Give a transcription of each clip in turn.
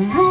Ruach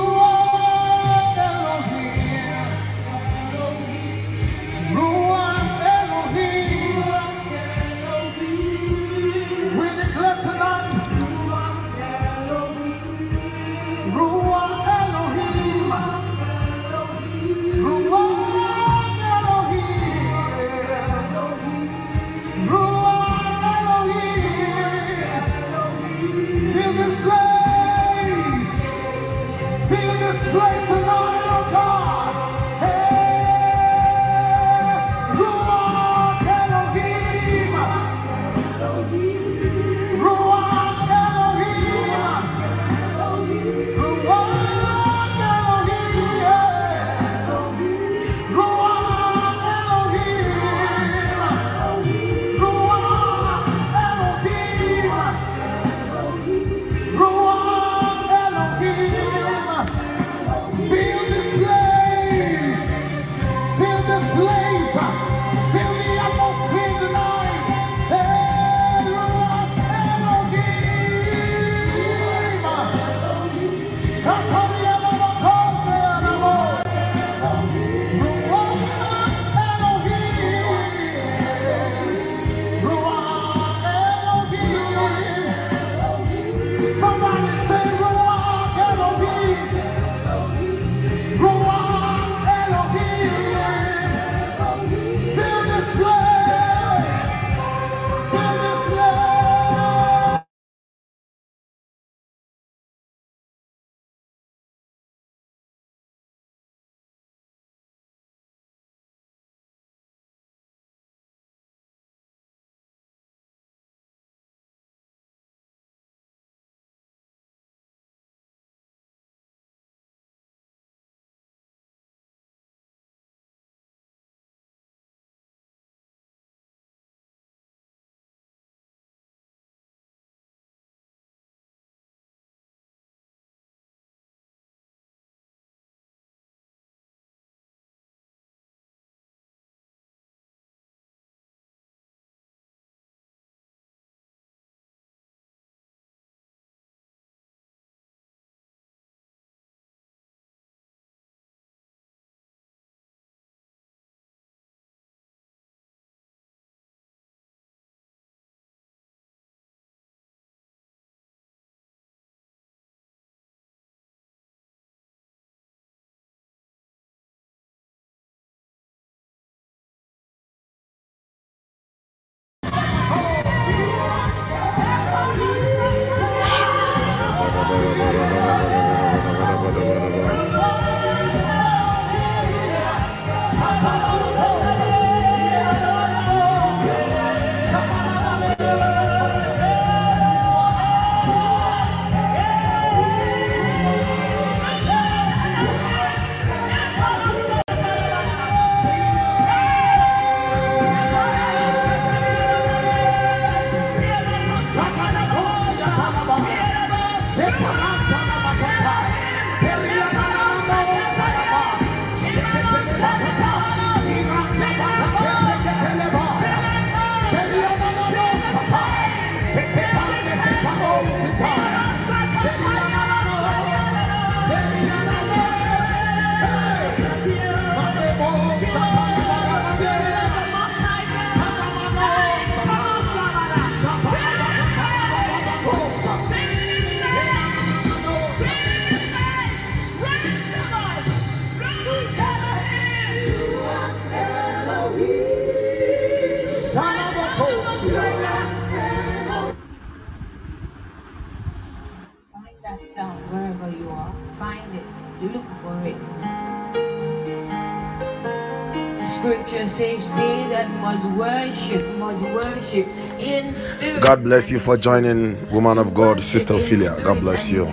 Scripture says they that must worship must worship in spirit. God bless you for joining, woman of God, Sister Ophelia. God bless you.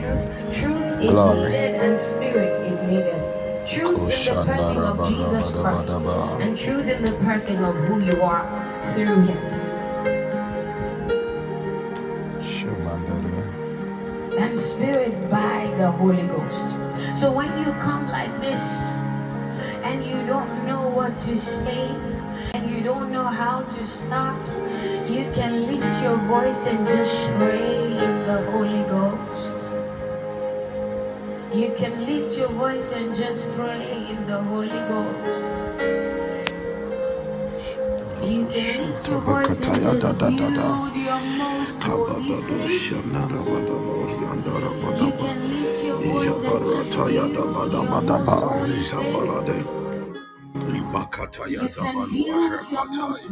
Truth is Glory. needed and spirit is needed. Truth in the person of Jesus Christ and truth in the person of who you are through Him. And spirit by the Holy Ghost. So when you come like this and you don't know to say and you don't know how to start, you can lift your voice and just pray in the Holy Ghost. You can lift your voice and just pray in the Holy Ghost. You can lift your voice and just build your most holy faith. You can lift your voice and just Ijabarataya da build bada bada ba. holy faith. Makataya Zabalua Rakatai.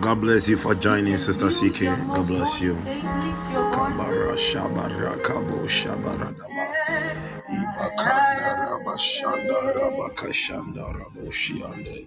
God bless you for joining, Sister CK. God bless you. Kabara Shabara Kabo Shabara Daba. Ibakanda Rabashanda Rabakashanda Raboshiande.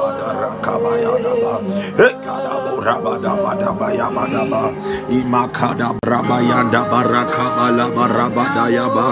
rakabayadaba. Ekadabu rabadabadabayabadaba imakadabrabayandabarakamalabarabadayaba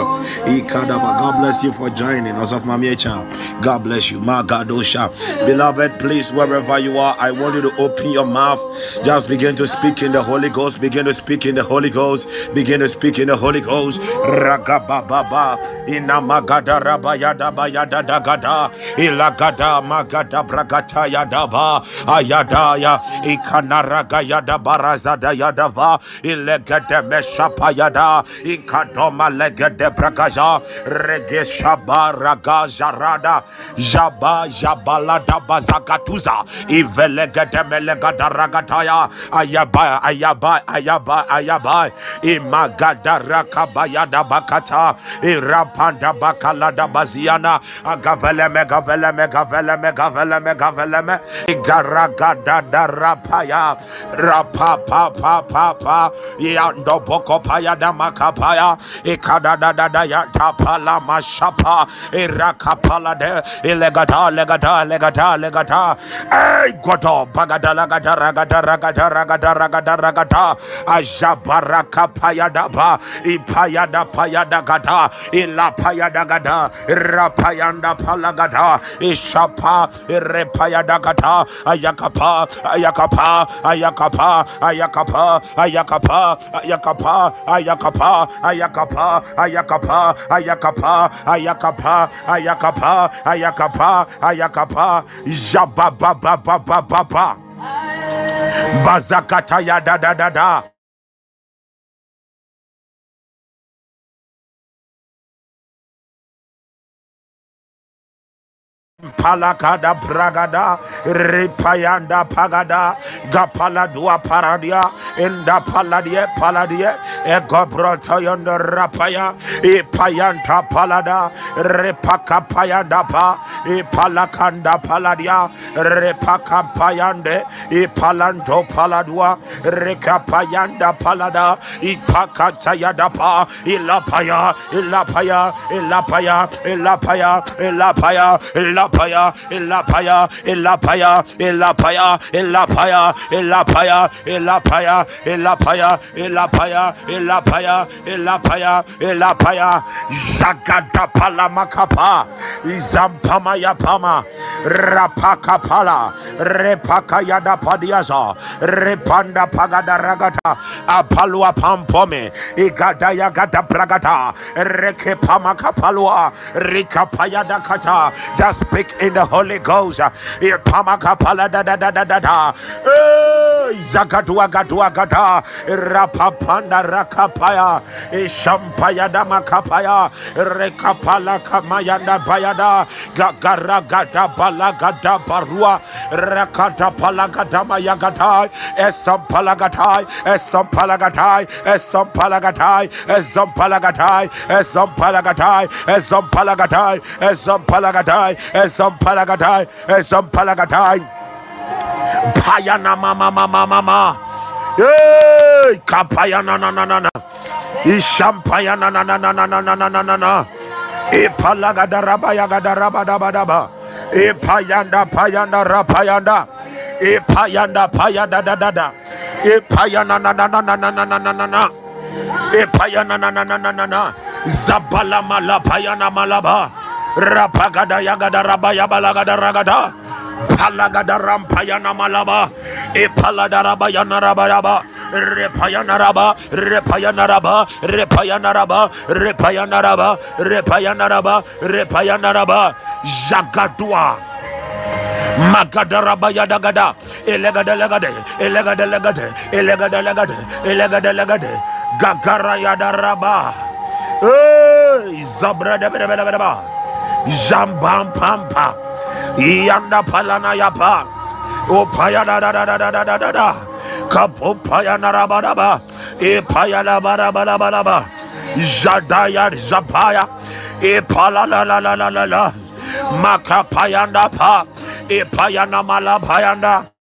ikadaba. God bless you for joining us of Mamiecha God bless you Magadosha. Beloved please wherever you are I want you to open your mouth. Just begin to speak in the Holy Ghost. Begin to speak in the Holy Ghost. Begin to speak in the Holy Ghost. Ragababa, inamagada rabayadaba yadadagada. Ilagada magada bragata yadaba. Ayadaya. Ikanaraga yada barazada yadava. Ilegade meshapa yada. Ikadoma legade bragaja. Regeshaba raga jarada. Jaba jabalada bazagatuza. Ivelegade melegada ragataya. Ayaba ayaba ayaba ayaba. Imagada rakabayada bakata. Irapanda bakalada baziana. Agavele megavele megavele megavele megavele Salem, Igaragada da Rapaya, Rapa pa pa pa pa, Yando Bokopaya da Makapaya, Ikada da da da Yatapala Mashapa, Irakapala de Ilegata, Legata, Legata, Legata, Ay Goto, Bagada Lagata, Ragata, Ragata, Ragata, Ragata, Ragata, Ajabaraka Payadapa, Ipayada Payadagata, Ilapayadagada, Rapayanda Palagata, Ishapa, Repayada gada. Ayakapa. Ayakapa. Ayakapa. Ayakapa. Ayakapa. Ayakapa. Ayakapa. Ayakapa. Ayakapa. Ayakapa. Ayakapa. Ayakapa. Ayakapa. Ayakapa. Jababababababa. Bazakata ya da da da da. Palakada bragada ripayanda pagada gapaladua paradia enda paladie paladie yonda rapaya ipayanta palada repaka payanda pa ipalakanda paladia repaka payande ipalanto paladua rekapayanda palada ipakatayada pa ilapaya ilapaya ilapaya ilapaya ilapaya ilapaya ilapaya ilapaya ilapaya ilapaya ilapaya ilapaya ilapaya ilapaya ilapaya ilapaya ilapaya jagada pala makapa izampama ya pama rapaka pala repaka yada padiaza repanda pagada ragata apalua pampome igada yagada bragata rekepama kapalua rikapayada kata just speak in the Holy Ghost. Ipama kapala da da da da da da zagadua gadua gada rapapanda rakapaya ishampaya da makapaya rekapala kamayanda bayada gagara gada balagada barua rakata palagada mayagada esampalagatai. Esampalagatai. Esampalagatai. Esampalagatai. Esampalagatai. Esampalagatai. Esampalagatai. Esampalagatai. Esampalagatai. Payana mama mama mama Hey, kapayana na na na na ishampayana na na na na na na na na na na ipalagada rabaya gada rabada badaba ipayanda payanda rapayanda ipayanda payanda da da da ipayana na na na na na na na na na na ipayana na na na na na na zabala malapayana malaba rapagada yagada rabaya balagada ragada palagada rampayana malaba Ipaladaraba yanarabaraba. Repayanaraba, Repayanaraba, Repayanaraba, Repayanaraba, Repayanaraba, Repayanaraba, Jagadua. Magadaraba yadagada, elegade legade, elegade legade, elegade legade, elegade legade, Gagara yadaraba, Hey, Zabra de Bedebedeba, Jambam Pampa, Yanda Palana Yapa, Opaya oh, da da da da da da da da Kapo Payanarabaraba, E Payanabarabaraba, Zadaya Zapaya, E Palalalalala, Makapayanda Pa, E Payanamalapayanda.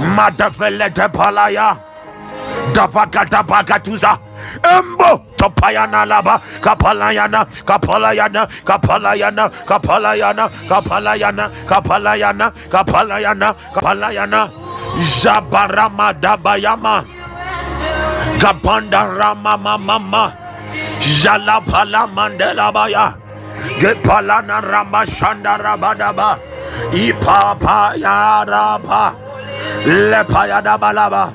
Madafele de Palaya. Davakata Bakatuza. embo topayana laba kapalayana kapalayana kapalayana kapalayana kapalayana kapalayana kapalayana kapalayana jabarama dabayama Gabanda Rama Mama Jalapala Mandela Baya Gepalana Rama Shanda Rabadaba Ipapa Yaraba Lepayada Balaba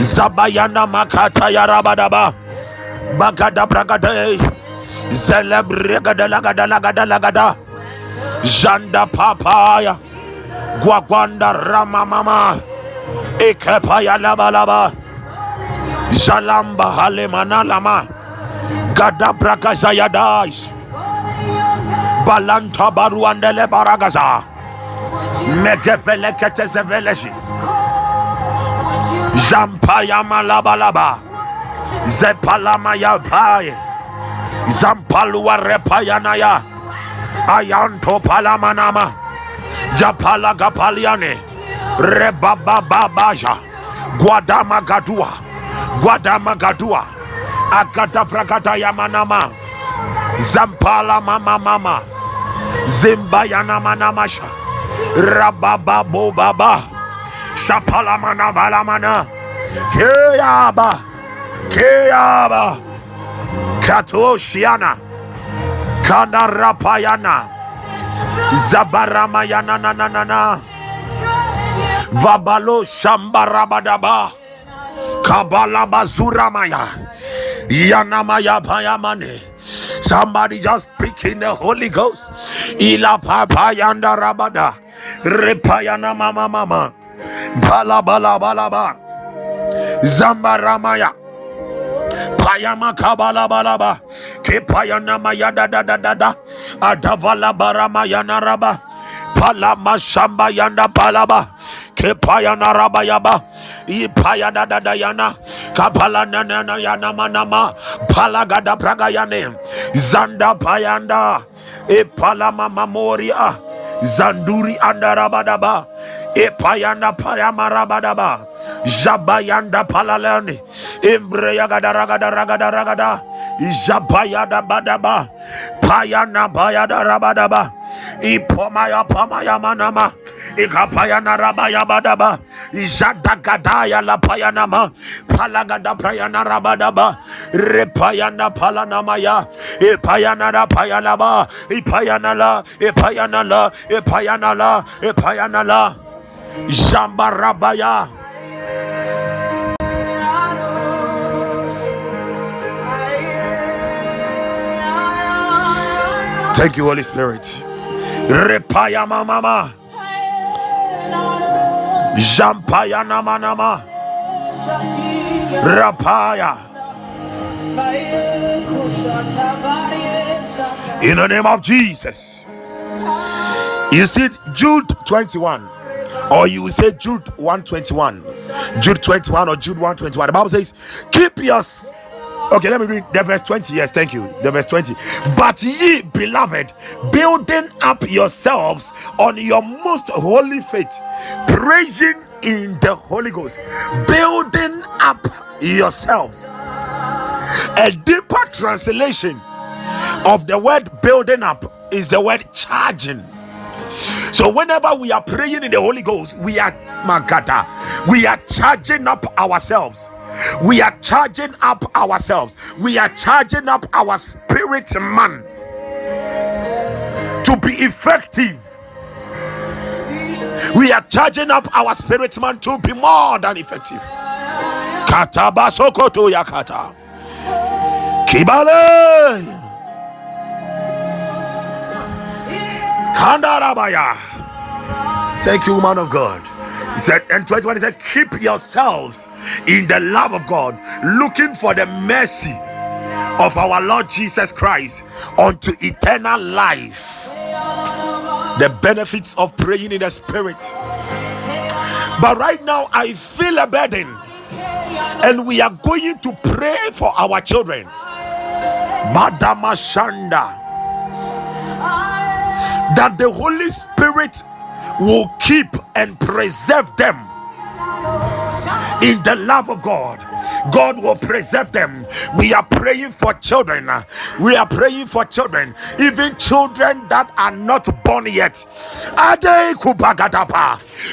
Zabayana Makata Yarabadaba. Bagada Bragade Zelebregada Lagada Lagada Lagada Janda Papaya. Guaguanda Rama Mama Ikepaya Laba Laba Jalamba Halemana Lama Gadabraka Zayadash Balanta Baruandele Baragaza Megefele Ketezeveleshi Jampaya Malabalaba Zepalama Yapaye Zampalua Repayanaya Ayanto Palamanama Yapala Gapaliane Rebaba Babaja Guadama Gadua Guadama Gadua Agada Fragata Yamanama Zampala Mama Mama Zimbayana Manamasha Rabababo Baba Shapalamana Balamana Keaba Keaba Katoshiana. Kandarapayana Zabaramayana Nanana Vabalo Shambarabadaba. Kabalabasuramaya Yanamaya Payamane. Somebody just speak in the Holy Ghost. Ila Papayanda Rabada Repayana Mama Mama Bala Bala Bala Ba Zambaramaya Payama kabala balaba. Kepayana mayada da da da da. da. Adavala barama yana raba. Palama shamba yanda palaba. Kepayana raba yaba. Ipayada da da yana kapala nanana pala gada palagada pragayane zanda payanda. E pala mama moria, zanduri andarabadaba epayanda payamarabadaba jabayanda palalani embreyagadarakadaragadaragadara jabayada badaba. Payana bayada rabadaba. Ipomaya pamaya manama Ikapayana rabaya badaba. Jadagadaya la payanama. Palagada prayana rabadaba. Repayana palanamaya. Ipayana la payanaba. Ipayana la. Ipayana la. Ipayana la. Ipayana la. Jamba rabaya. Thank you, Holy Spirit. Repaya mama. Jampaya nama nama. Rapaya. In the name of Jesus. You see Jude 21. Or you say Jude 121. Jude 21 or Jude 121. The Bible says, keep your Okay, let me read the verse 20. Yes, thank you. The verse 20. But ye, beloved, building up yourselves on your most holy faith, praising in the Holy Ghost, building up yourselves. A deeper translation of the word building up is the word charging. So whenever we are praying in the Holy Ghost, we are magada, we are charging up ourselves. We are charging up ourselves. We are charging up our spirit man to be effective. We are charging up our spirit man to be more than effective. Katabasokoto yakata. Kibale. Thank you, man of God. Said, and 21 he said, Keep yourselves in the love of God, looking for the mercy of our Lord Jesus Christ unto eternal life. The benefits of praying in the spirit. But right now, I feel a burden, and we are going to pray for our children. Madama Shanda. That the Holy Spirit will keep and preserve them in the love of God. God will preserve them. We are praying for children. We are praying for children, even children that are not born yet.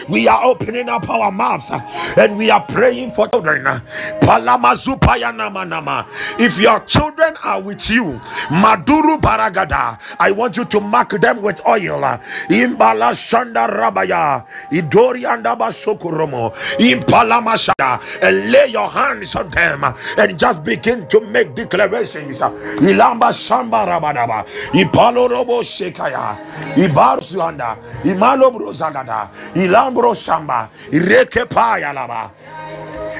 We are opening up our mouths uh, and we are praying for children. Uh, Palamazupayanamanama. If your children are with you, Maduru Baragada, I want you to mark them with oil. Uh, Imbala Shanda Rabaya, Idori Andaba Sokuromo, Impalama Shada, and lay your hands on them uh, and just begin to make declarations. Ilamba Shamba Rabadaba, Ipalo Robo Shekaya, Ibarsuanda, Imalo Brozagada, Lambro Samba, Reke Payalaba.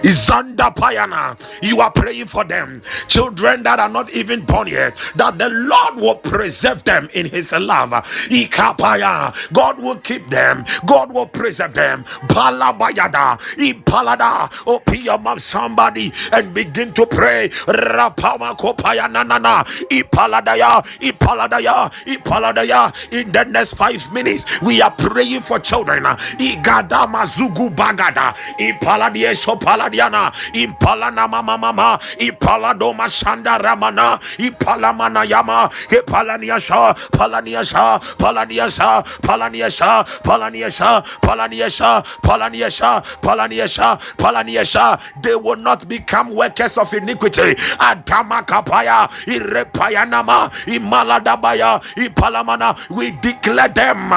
Izanda Payana. You are praying for them. Children that are not even born yet. That the Lord will preserve them in his love. God will keep them. God will preserve them. Palabayada. Ipalada. Open your mouth, somebody, and begin to pray. Ipaladaya. Ipaladaya. Ipaladaya. In the next five minutes, we are praying for children. Igada mazugu bagada. Ipaladia sopaladiana. Impalana mama mama. Ipaladoma shanda ramana. Ipalamana yama. Ipalaniasha. Palaniasha. Palaniasha. Palaniasha. Palaniasha. Palaniasha. Palaniasha. Palaniasha. Palaniasha. They will not become workers of iniquity. Adama kapaya. Irepayanama. Imaladabaya. Ipalamana. We declare them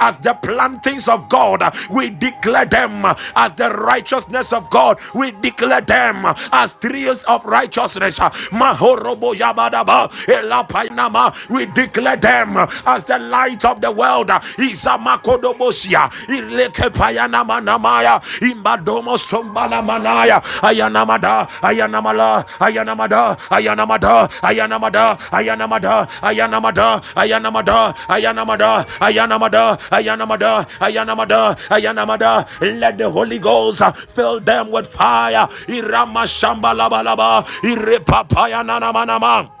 as the plantings of God. We declare them as the righteousness of God. We declare them as trees of righteousness. Mahorobo. We declare them as the light of the world. Imbadomo. Let the Holy Ghost fill them with fire. Irama shamba laba laba. Irepapaya nanamanama.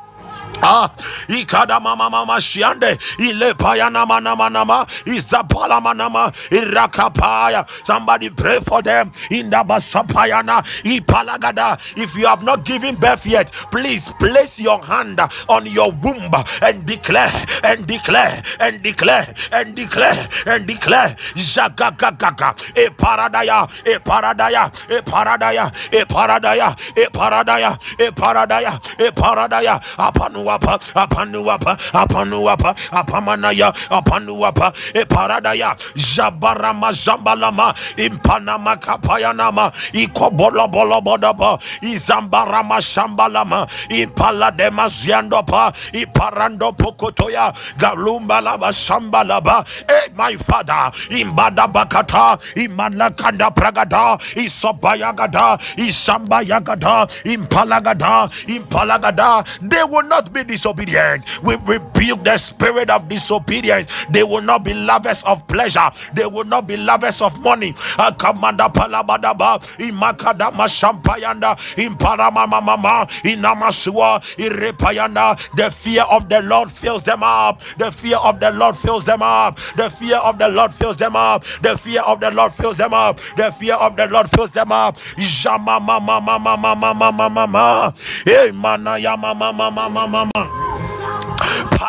Ah, ikada mama mama shiande ile paya nama nama nama izapala manama irakapaya. Somebody pray for them in the basapayana ipalagada. If you have not given birth yet, please place your hand on your womb and declare and declare and declare and declare and declare. Zagagagaga e paradaya e paradaya e paradaya e paradaya e paradaya e paradaya e paradaya apanu apanuapa apanuapa apanuapa apamanaya apanuapa e paradaya jabarama zambalama impanama kapayanama ikobolo bolo bodaba izambarama shambalama impala de maziandopa iparando pokotoya galumba laba sambalaba. E my father imbada bakata imanakanda pragada isobayagada isambayagada impalagada impalagada. They will not be disobedient. We rebuke the spirit of disobedience. They will not be lovers of pleasure. They will not be lovers of money. Akamanda palabadaba imakadama shampayanda imparamama mama inamasua irepayanda. The fear of the Lord fills them up. The fear of the Lord fills them up. The fear of the Lord fills them up. The fear of the Lord fills them up. The fear of the Lord fills them up. Jama mama mama mama mama mama. Hey mana ya mama mama mama Amen.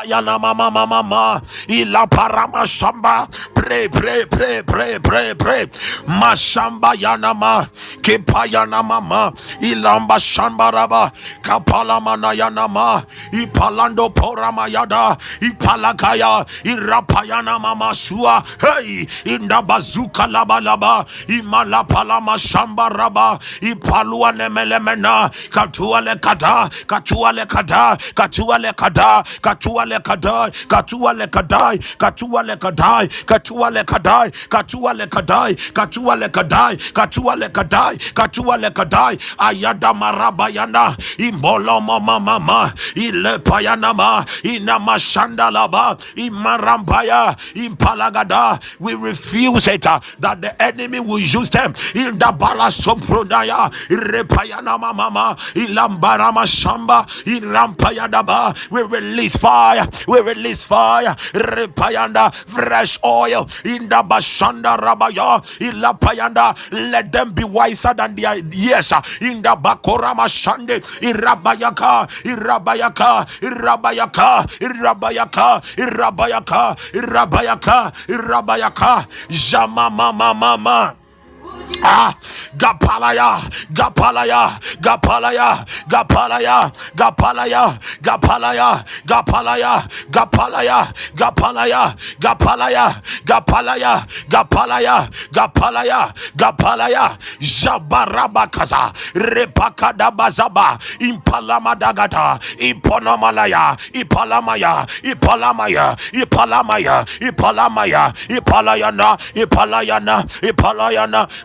Payana mama mama mama ila parama shamba. Pray pray pray pray pray pray mashamba yanama kipayana mama ilamba shamba raba kapala mana yanama ipalando porama yada ipalakaya irapayana mama shua. Hey! Inda bazuka laba laba imala palama shamba raba ipalua nemelemena katua le kada katua le kada katua le kada katua le lekadai, katua lekadai, katua lekadai, katua lekadai, katua lekadai, katua lekadai, katua lekadai, katua lekadai, ayada marabayana, imbolo mama mama, ilepayanama, inamashandalaba, imarambaya, impalagada. We refuse it ah, that the enemy will use them in the balasopronaya, repayanama mama, mama ilambarama shamba, irampayadaba. We release fire we release fire. Repayanda, fresh oil in the Bashanda Rabaya, Ilapayanda. Let them be wiser than their years. In the Bakorama Shande, Irabayaka, Irabayaka, Irabayaka, Irabayaka, Irabayaka, Irabayaka, Irabayaka, Jama Mama Mama. Ah, Gapalaya, Gapalaya, Gapalaya, Gapalaya, Gapalaya, Gapalaya, Gapalaya, Gapalaya, Gapalaya, Gapalaya, Gapalaya, Gapalaya, Gapalaya, Gapalaya, Jabarabakaza, Repakadabazaba, Impalamadagata, Iponamalaya, Ipalamaya, Ipalamaya, Ipalamaya, Ipalamaya, Ipalayana, Ipalayana, Ipalayana,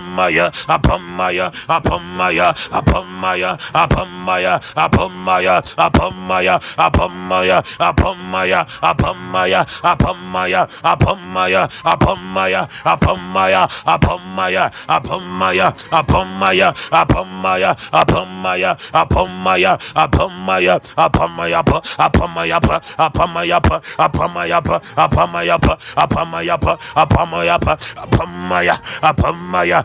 Apamaya, Apamaya, Apamaya, Apamaya, Apamaya, Apamaya, Apamaya, Apamaya, Apamaya,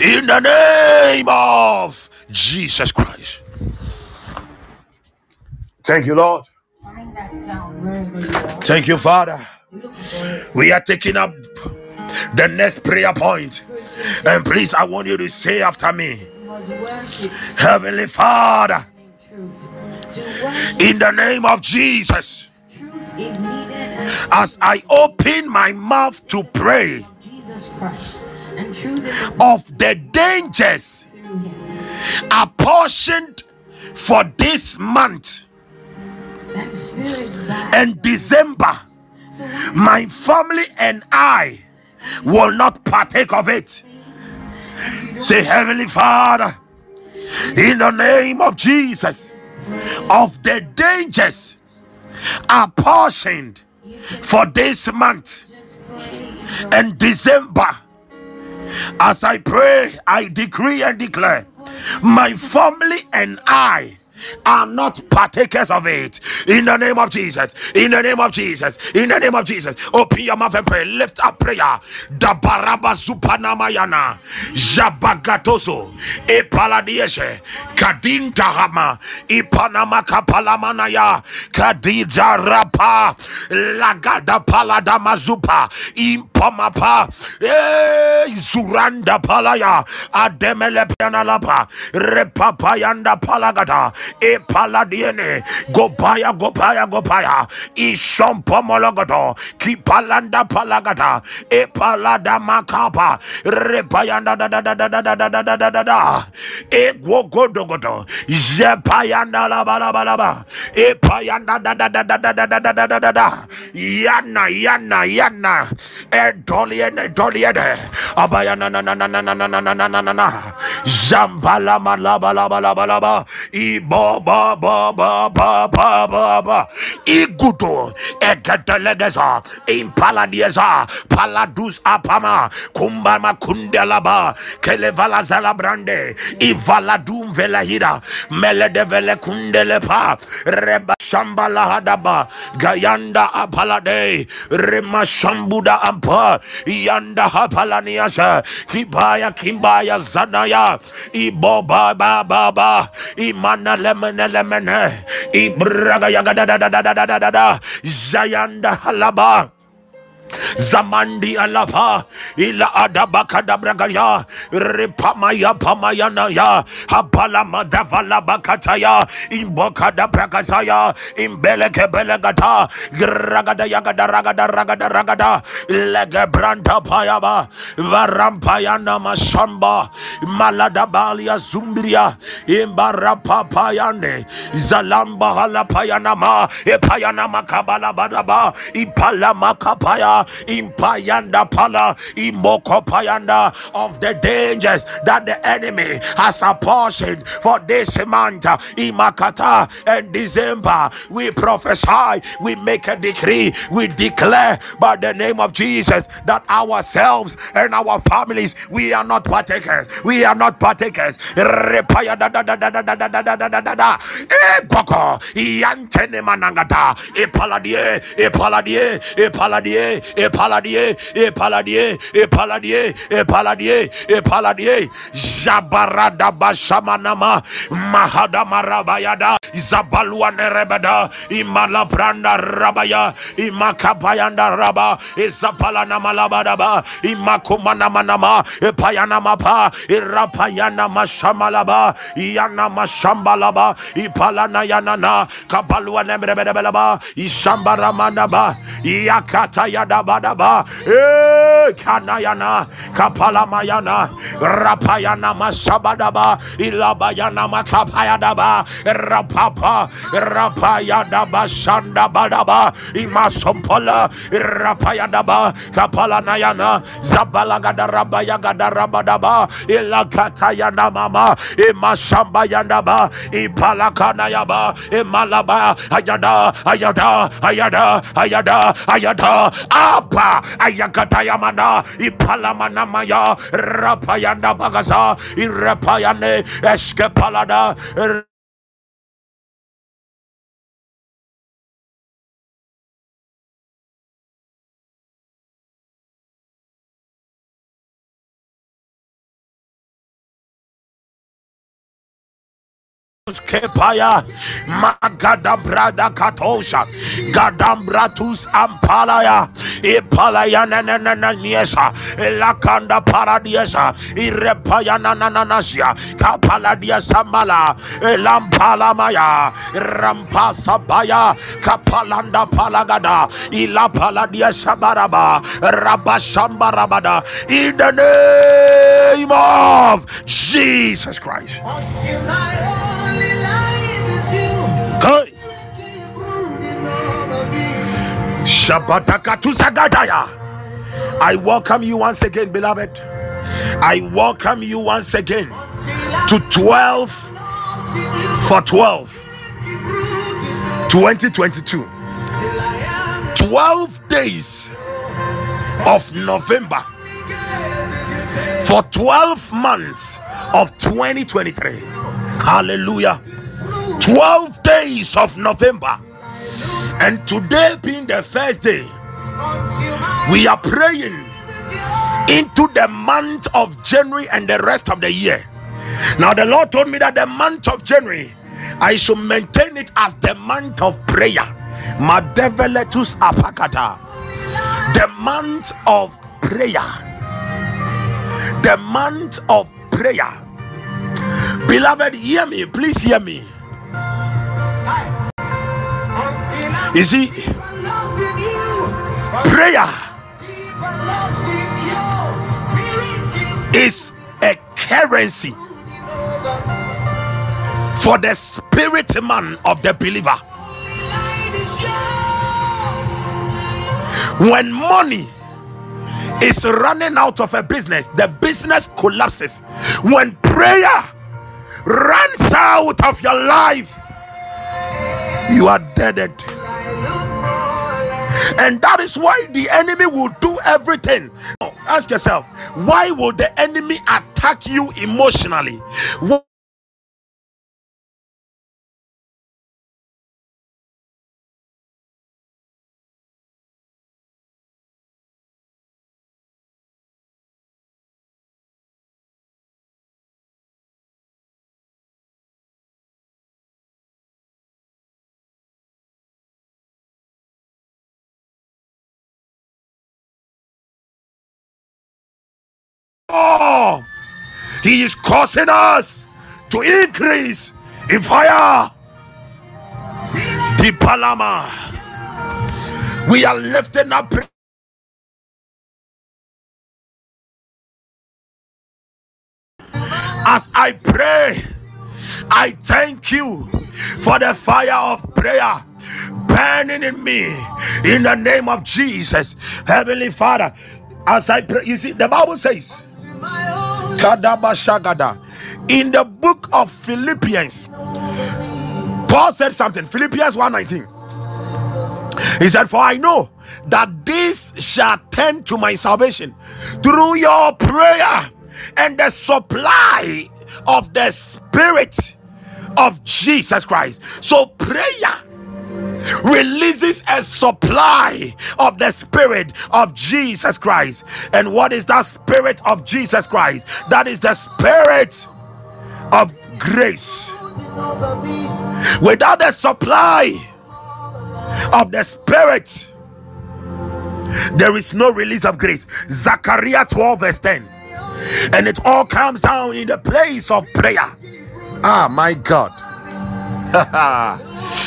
In the name of Jesus Christ. Thank you, Lord. Thank you, Father. We are taking up the next prayer point. And please, I want you to say after me Heavenly Father, in the name of Jesus, as I open my mouth to pray Christ. And truth is of the dangers apportioned for this month That spirit by and December, my family and I will not partake of it. Say, Heavenly Father, in the name of Jesus, of the dangers apportioned for this month and December, as I pray, I decree and declare, my family and I are not partakers of it. In the name of Jesus, in the name of Jesus, in the name of Jesus, open your mouth and pray. Lift up prayer. Dabaraba supanamayana, Jabagatoso, Epaladieshe, Kadin Tahama, Ipanama Kapalamanaya, Kadija Rapa, Lagada Palada Mazupa, Impamapa, Zuranda Palaya, Ademele Pianalapa, Repapayanda Palagata, Epaladiene, Gopaya, Gopaya, Gopaya, Ishompomologoto, Kipalanda Palagata, Epalada Makapa, Repayanda da da da da da da da da da da da da, Egogodogoto, Zepayanda la ba la ba la ba, Epayanda da da da da da da da da da da da da, Yana, Yana, Yana, Edoliene, Edoliene, Abayana na na na na na na na na na na na Zambala malaba laba laba laba, Ibo ba ba ba ba ba ba ba, Igudo, Egedelegeza, Impaladieza, Paladus apama, Kumbama kundelaba, Kelevala zalabrande, Ivaladum velahida, Melede vele kundelepa, Reba shambala hadaba, Gayanda apalade, Rema shambuda ampa, Yanda hapalania Rabasha, Kibaya, Kimbaya, Zanaya, Iboba, Baba, Imana Lemene Lemene, Ibraga Yaga da da da da da da da da, Zayanda Halaba. Zamandi alapa ila adabaka dabragaya ripamaya pamayana ya hapala madavala bakataya imboka dabragazaya imbeleke belegata gragada yagada ragada ragada ragada lege branta payaba varampayana mashamba maladabalia imbarapa payande zalamba halapayana ma epayana makabala makapaya impayanda pala imoko payanda of the dangers that the enemy has apportioned for this month imakata and december we prophesy we make a decree we declare by the name of jesus that ourselves and our families we are not partakers we are not partakers Repaya da da e paladie e paladie e Epaladie, Epaladie, Epaladie, Epaladie, Epaladie, Jabarada Bashamanama, mahada marabayada zabalwa Zabaluane Rebeda, Imalabranda Rabaya, Imakapayanda Raba, E Malabadaba, Imakumanamanama, Epayanamapa, Irapayana Mashamalaba, Yana Mashambalaba, Ipalana Yanana, Kabaluane Rebedabelaba, Ishambaramanaba, Yakatayada yadabadaba eh kanayana. Kapalamayana. Rapayana mashabadaba ilabayana makapayadaba. Rapapa. Rapayadaba shandabadaba. Imasompola. Rapayadaba. Kapalanayana. Zabalagada rabayagada rabadaba ilakatayana mama. Imashamba yandaba ipalakanayaba. Imalaba. Ayada ayada ayada ayada ayada apa ayakatayamana ipalamanamaya rapayanda bagaza irapayane eskepalada Kepaya Magada Brada Katosha Gadambratus Ampalaya Ipalaya Nananiesa Lakanda Paradiesa Irepaya Nananasia Kapaladia Samala Rampasa Baya Kapalanda Palagada Ila Paladia Sabaraba Rabashambarabada in the name of Jesus Christ. Kai. I welcome you once again, beloved. I welcome you once again to 12 for 12 2022. 12 days of November for 12 months of 2023. Hallelujah. 12 days of November. And today being the first day, we are praying into the month of January and the rest of the year. Now, the Lord told me that the month of January, I should maintain it as the month of prayer. The month of prayer. The month of prayer. Beloved, hear me. Please hear me. You see, prayer is a currency for the spirit man of the believer. When money is running out of a business, the business collapses. When prayer runs out of your life, you are deaded. And that is why the enemy will do everything. Ask yourself, why will the enemy attack you emotionally? Why He is causing us to increase in fire. The Palama. We are lifting up. As I pray, I thank you for the fire of prayer burning in me in the name of Jesus. Heavenly Father, as I pray, you see, the Bible says. In the book of Philippians, Paul said something. Philippians 1:19. He said, For I know that this shall tend to my salvation through your prayer and the supply of the Spirit of Jesus Christ. So, prayer releases a supply of the Spirit of Jesus Christ. And what is that Spirit of Jesus Christ? That is the Spirit of grace. Without the supply of the Spirit, there is no release of grace. Zechariah 12, verse 10. And it all comes down in the place of prayer. Ah, my God.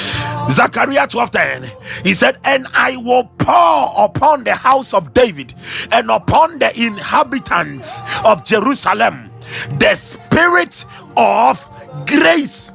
Zechariah 12:10 he said and I will pour upon the house of David and upon the inhabitants of Jerusalem the spirit of grace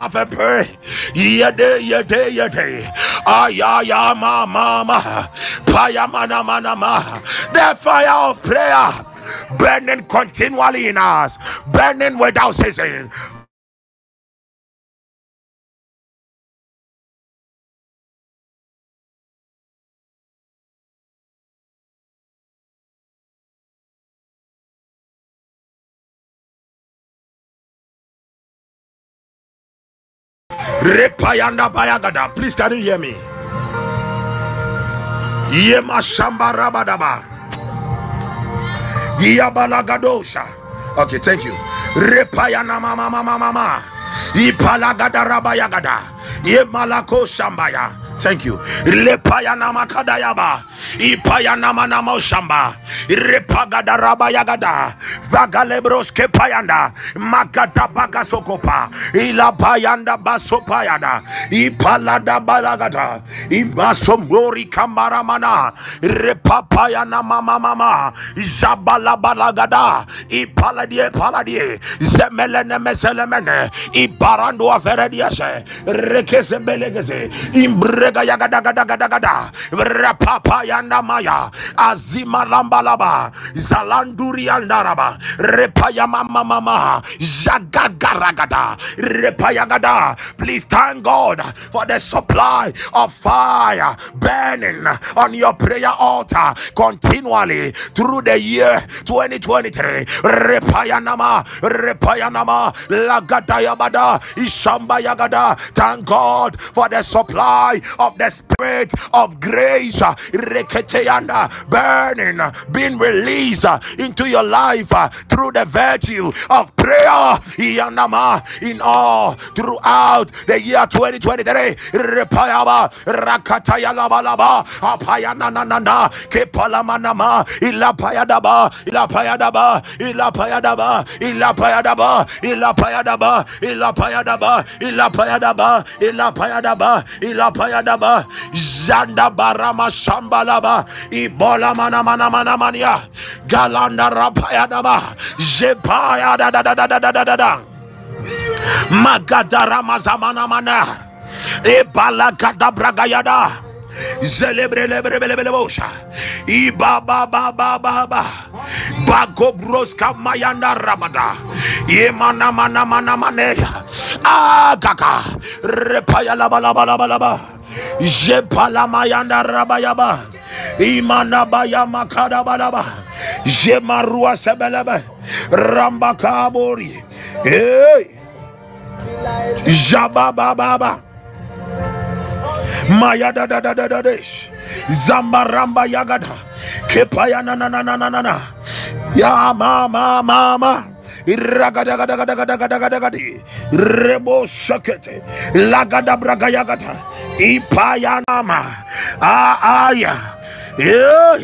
of a prayer. Yede, yede, yede. Ayaya, ma, ma, ma. Paya, mana, mana, ma. The fire of prayer burning continually in us, burning without ceasing. Repayanda bayagada. Please, can you hear me? Yema shamba rabadaba. Yabalagadosha. Okay, thank you. Repayana mama mama mama. Ipalagada rabayagada. Yemalako shambaya. Thank you. Lepayana makadayaba. Ipayana manamo shamba. Repagada rabayagada. Vagalebros kepayanda. Magada bagasokopa. Ilapayanda basopayada. Ipalada balagada. Imasombori kamaramana. Repapayana mama mama. Jabala balagada. Ipaladie paladie. Zemelene meselemene. Ibarando aferediase. Rekese belegese. Imbrega yagada gada gada gada. Rapapaya repayanda maya azima lambalaba zalanduri andaraba repaya mama mama jagagaragada repayagada please thank god for the supply of fire burning on your prayer altar continually through the year 2023 repayanama repayanama lagadayabada ishambayagada thank god for the supply of the spirit of grace burning being released uh, into your life uh, through the virtue of prayer. In all throughout the year 2023 repayaba rakatayalabalaba apayananana sambalaba ibola mana mana mana mania galanda rapayadaba jepaya da da da da da da da da da. Magadarama zamana mana. Ebala kadabragayada. Zelebelebelebelebosha. Iba ba ba ba ba ba. Bago broska mayanda rabada. Yemana mana mana maneya. Agaga. Ah, Repaya laba laba laba laba. Jepala mayanda rabayaba. Imana baya makada balaba. Jemarua sebelebe. Ramba kabori. Hey. Jabababa. Maya da da da da da desh. Zambaramba yagada. Kepaya na na na na na na na. Ya mama mama. Iragadagadagadagadagadagadi. Rebo shakete. Lagada braga Ipayanama. Ah, ah, yeah. Yeah.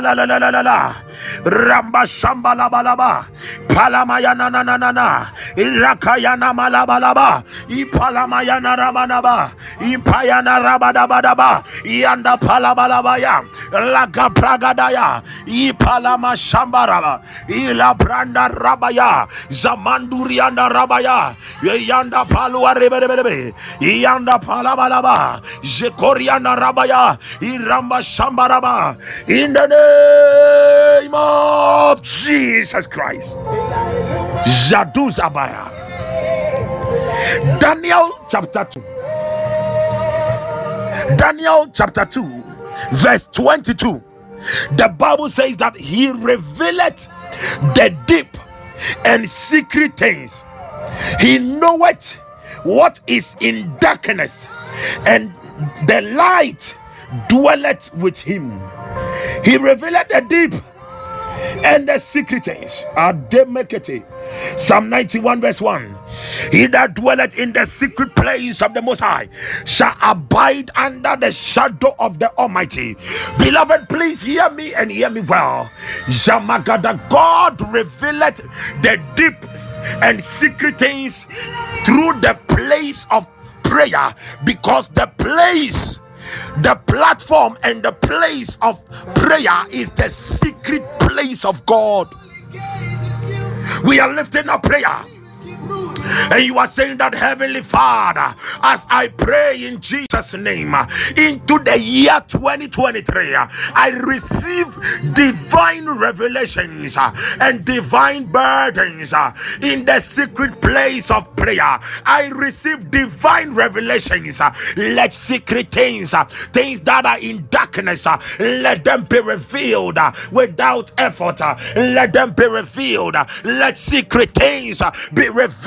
la la la la la. Ramba shamba laba laba. Palamaya na na na na na. Irakaya na malaba laba. Ipalamaya na ramanaba. Impaya na badaba. daba. Ianda palaba laba ya. Laka pragadaya. Ipalama shamba raba. Ila branda rabaya. Zamanduri anda rabaya. Yanda palua rebe rebe rebe. Ianda palaba laba. Zekoriana rabaya. Iramba shamba raba. In the name of Jesus Christ. Jaduz Abaya. Daniel chapter 2. Daniel chapter 2, verse 22. The Bible says that he revealed the deep and secret things. He knoweth what is in darkness, and the light dwelleth with him. He revealed the deep and the secret things. are Ademekete. Psalm 91, verse 1. He that dwelleth in the secret place of the Most High shall abide under the shadow of the Almighty. Beloved, please hear me and hear me well. Jamagada, God revealeth the deep and secret things through the place of prayer because the place the platform and the place of prayer is the secret place of God. We are lifting up prayer. And you are saying that, Heavenly Father, as I pray in Jesus' name into the year 2023, I receive divine revelations and divine burdens in the secret place of prayer. I receive divine revelations. Let secret things, things that are in darkness, let them be revealed without effort. Let them be revealed. Let secret things be revealed.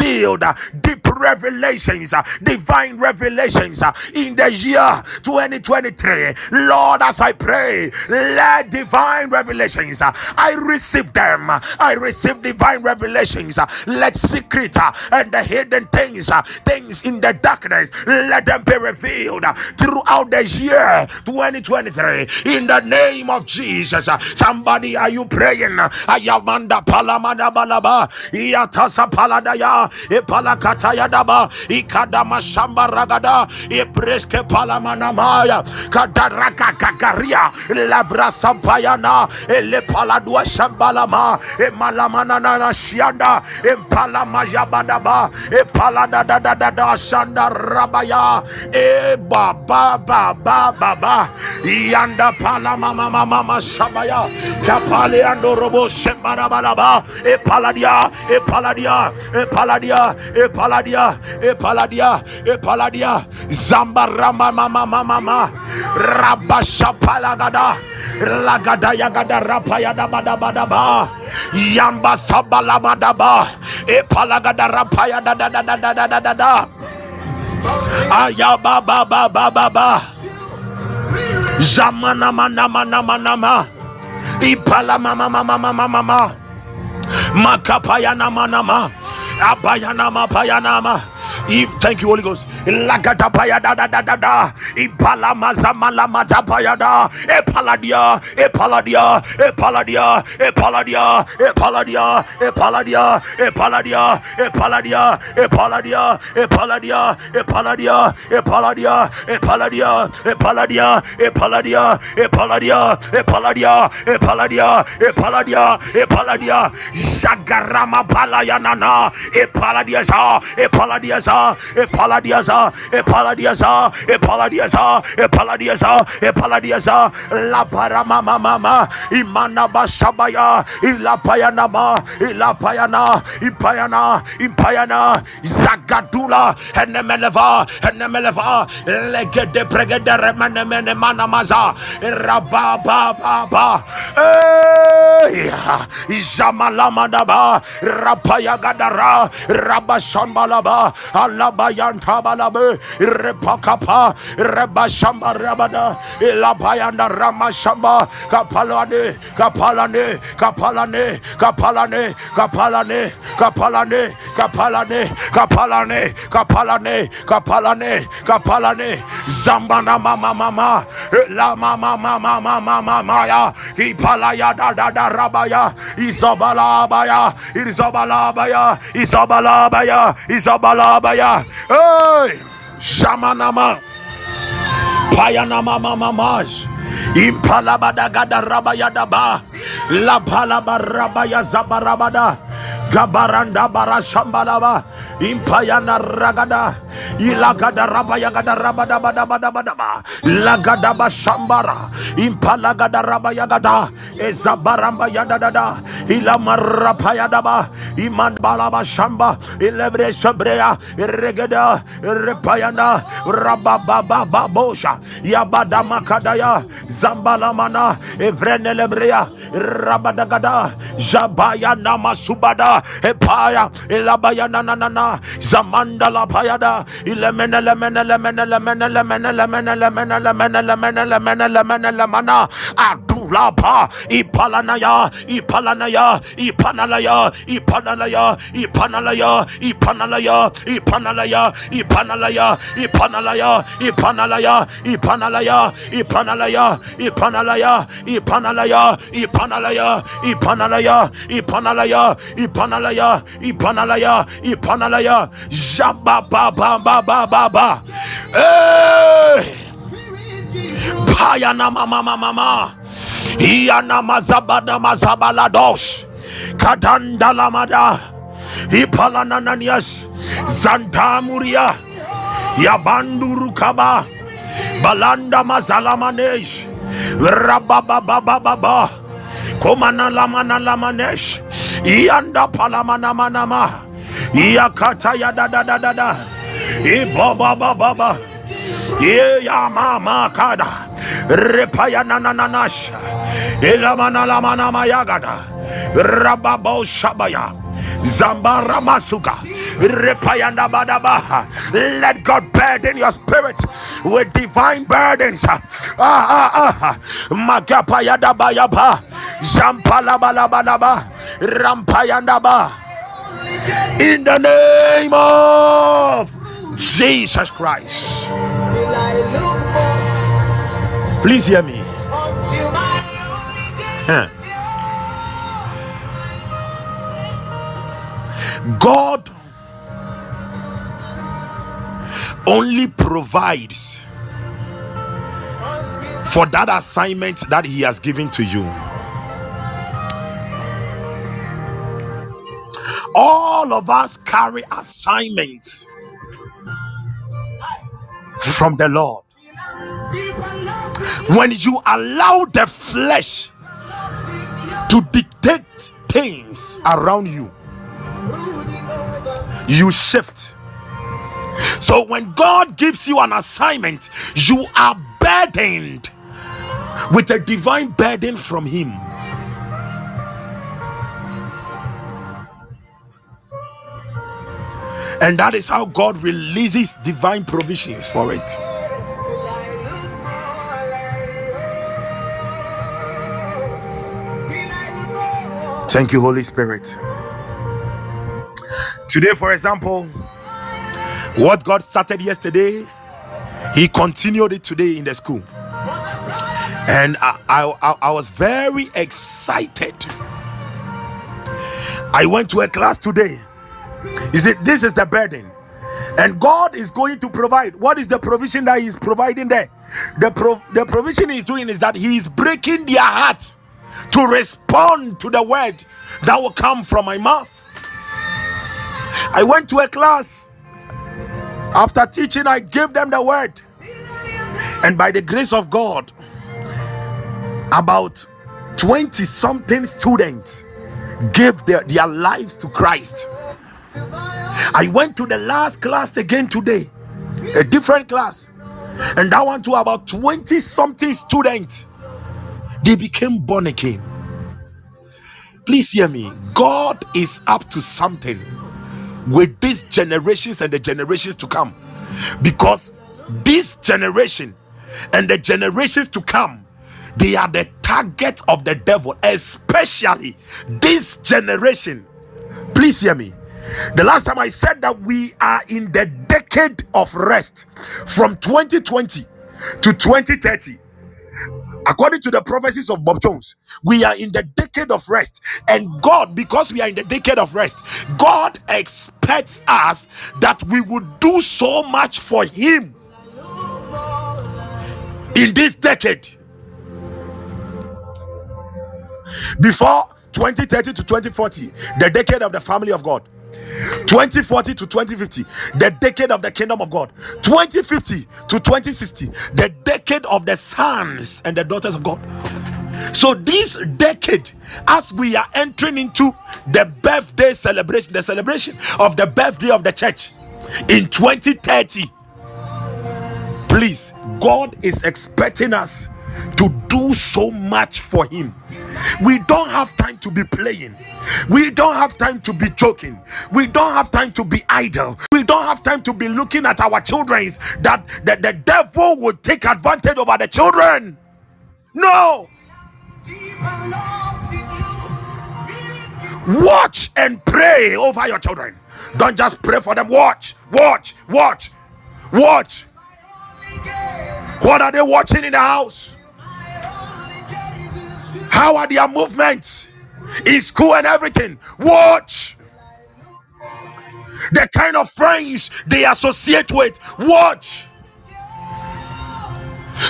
Uh, deep revelations, uh, divine revelations uh, in the year 2023. Lord, as I pray, let divine revelations, I receive them. I receive divine revelations. Let secret and the hidden things, things in the darkness, let them be revealed throughout the year 2023. In the name of Jesus. Somebody, are you praying? Ayamanda palamada balaba. Iatasa paladaya daba epalakataya daba ikadama shamba ragada epreske palamanamaya kadaraka kakaria labra sampayana ele paladua shambalama emalamanana shianda empalama yabadaba epaladadadadada shanda rabaya e baba baba baba yanda palamama mama shabaya kapale andorobo shembarabalaba epaladia epaladia epaladia Epaladia, Epaladia, Epaladia, Zambarama Mama Mama, Rabashapalagada, Lagada Yagada Rapayada Badabadaba, Yamba Sabalabadaba, Epalagada Rapayada da da da da da da da da. Ayaba ba ba ba ba ba. Zamana mana mana mana ma. Ipala mama mama mama mama. Makapayana manama. Abayanama payanama. Thank you, Holy Ghost. Mazamala matapayada. Epaladia, epaladia, epaladia, epaladia, epaladia, epaladia, epaladia, epaladia, epaladia, epaladia, epaladia, epaladia, epaladia, epaladia, epaladia, epaladia, epaladia, epaladia, paladiaza, a paladiaza, a paladiaza, a paladiaza, a paladiaza, a la parama mama, imana bashabaya, ilapayanama, ilapayana, impayana, impayana, zagadula, enemeleva, enemeleva, legede pregede remenemene manamaza, rabababa, eh, zamalamanaba, rapayagadara, rabashambalaba, Alabayantaba, Repakapa, Rebashamba Rabada, Ilabayanda Ramashamba, Kapalane, Kapalane, Kapalane, Kapalane, Kapalane, Kapalane, Kapalane, Kapalane, Kapalane, Kapalane, Kapalane, Zambana Mama Mama, La Mama Mama Mama Mama Ya, Ipalaya da da da Rabaya, Isabalabaya, Isabalabaya, Isabalabaya, Isabalabaya, Hey, Shamanama. Payanama mama maj. Impalabada gada Rabaya Daba. La palaba rabaya zabarabada. Gabaranda bara shambalaba. Impayana ragada. Ilagada rabaya gada rabada bada bada bada ba. Lagada ba shambara. Impalagada rabaya gada. Ezabaramba yada dada. Ilamarapayada ba. Iman balaba shamba. Ilebre sabrea. Regada. Repayana. Rabababa babosha. Yabada makadaya. Zambalamana. Evrenelebrea. Rabadagada. Jabaya namasubada. Epaya. Elabaya nanana. Zamanda la payada. Ilemene lemene lemene lemene lemene lemene lemene lemene lemene lemene lemene lemana. Adulapa. Ipalanaya. Ipalanaya. Ipanalaya. Ipanalaya. Ipanalaya. Ipanalaya. Ipanalaya. Ipanalaya. Ipanalaya. Ipanalaya. Ipanalaya. Ipanalaya. Ipanalaya. Ipanalaya. Ipanalaya. Ipanalaya. Ipanalaya. Ipanalaya. Ipanalaya. Ipanalaya. Jamba ba ba ba ba ba ba. Hey! Payana mama mama mama. Iyana mazabada mazabalados. Kadanda lamada. Ipalanananias. Zantamuria. Yabanduru kaba. Balanda mazalamanesh. Rabababababa. Komana lamana lamanesh. Yanda palamana manama. Yakata yada da da da da. da Ibaba baba. Ya mama kada. Repaya nananash. Ilamana lamana mayagada. Rababo shabaya. Zambara masuka. Repayanda badabaha. Let God burden your spirit with divine burdens. Ah ah ah. Magapayada bayaba. Zampala balabalaba. Rampayanda ba. In the name of Jesus Christ. Till I look more Please hear me. Huh. God only provides for that assignment that he has given to you. All of us carry assignments from the Lord. When you allow the flesh to dictate things around you, you shift. So when God gives you an assignment, you are burdened with a divine burden from Him. And that is how God releases divine provisions for it. Thank you, Holy Spirit. Today, for example, what God started yesterday, He continued it today in the school. And I, I, I was very excited. I went to a class today. He said, This is the burden. And God is going to provide. What is the provision that He's providing there? The, pro- the provision He's doing is that He is breaking their hearts to respond to the word that will come from my mouth. I went to a class. After teaching, I gave them the word. And by the grace of God, about 20 something students gave their, their lives to Christ. I went to the last class again today, a different class, and that one to about 20 something students. They became born again. Please hear me. God is up to something with these generations and the generations to come. Because this generation and the generations to come they are the target of the devil especially this generation. Please hear me. The last time i said that we are in the decade of rest from 2020 to 2030 according to the prophecies of Bob Jones, we are in the decade of rest. And God, because we are in the decade of rest, God expects us that we would do so much for Him in this decade. Before 2030 to 2040, the decade of the family of God. 2040 to 2050, the decade of the kingdom of God. 2050 to 2060, the decade of the sons and the daughters of God. So, this decade, as we are entering into the birthday celebration, the celebration of the birthday of the church in 2030, please, God is expecting us to do so much for Him. We don't have time to be playing. We don't have time to be joking. We don't have time to be idle. We don't have time to be looking at our children that, that the devil will take advantage over the children. No. Watch and pray over your children. Don't just pray for them. Watch, watch, watch, watch. What are they watching in the house? How are their movements in school and everything? Watch the kind of friends they associate with. Watch.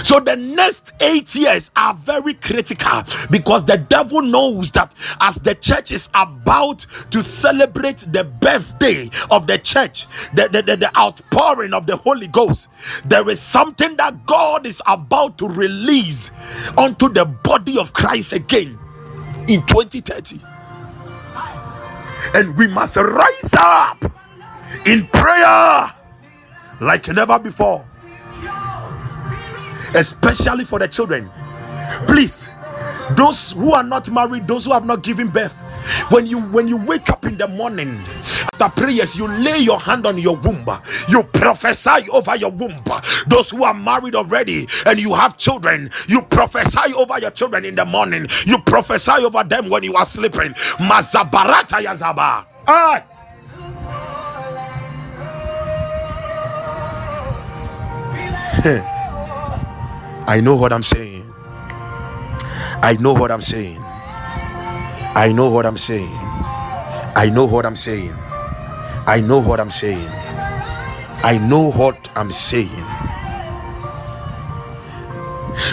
So the next eight years are very critical because the devil knows that as the church is about to celebrate the birthday of the church, the, the, the, the outpouring of the Holy Ghost, there is something that God is about to release onto the body of Christ again in 2030. And we must rise up in prayer like never before especially for the children. Please, those who are not married, those who have not given birth, when you when you wake up in the morning after prayers, you lay your hand on your womb, you prophesy over your womb. Those who are married already and you have children, you prophesy over your children in the morning, you prophesy over them when you are sleeping. Mazabarata yazaba. Ah. I know what I'm saying. I know what I'm saying. I know what I'm saying. I know what I'm saying. I know what I'm saying. I know what I'm saying.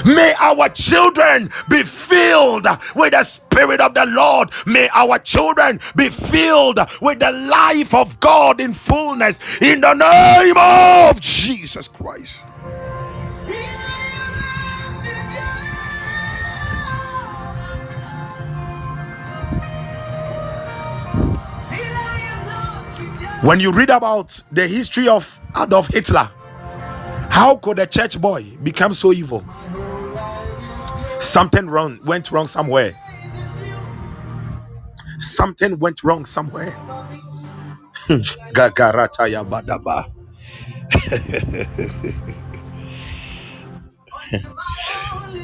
May our children be filled with the Spirit of the Lord. May our children be filled with the life of God in fullness in the name of Jesus Christ. When you read about the history of Adolf Hitler, how could a church boy become so evil? Something wrong went wrong somewhere. Something went wrong somewhere. Gagarata ya badaba.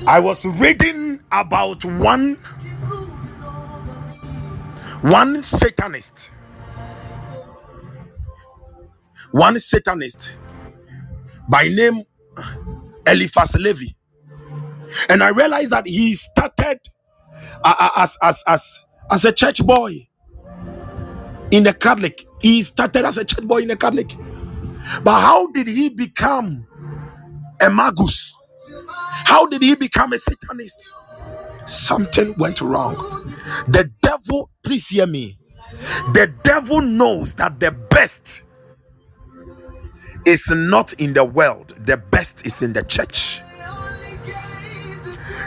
I was reading about one one satanist one satanist by name Eliphas Levi, and I realized that he started uh, uh, as as as as a church boy in the Catholic. He started as a church boy in the Catholic, but how did he become a magus? How did he become a satanist? Something went wrong. The devil, please hear me. The devil knows that the best is not in the world, the best is in the church.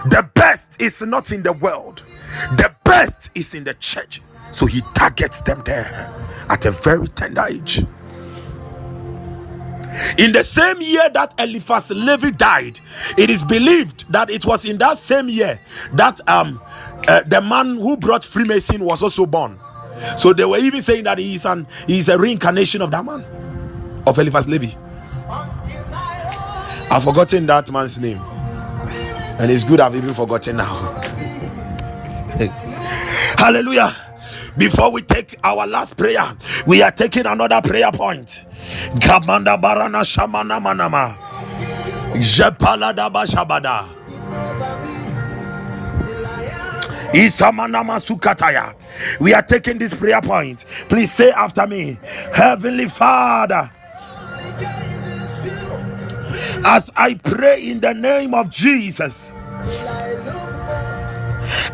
The best is not in the world, the best is in the church. So he targets them there at a very tender age. In the same year that Eliphas Levi died, it is believed that it was in that same year that um uh, the man who brought Freemason was also born. So they were even saying that he is an he is a reincarnation of that man of Eliphas Levi. I've forgotten that man's name, and it's good I've even forgotten now. Hallelujah. Before we take our last prayer, we are taking another prayer point. Gamanda barana shamana manama. Jepalada bashabada. Isamanama sukataya. We are taking this prayer point. Please say after me, Heavenly Father. As I pray in the name of Jesus,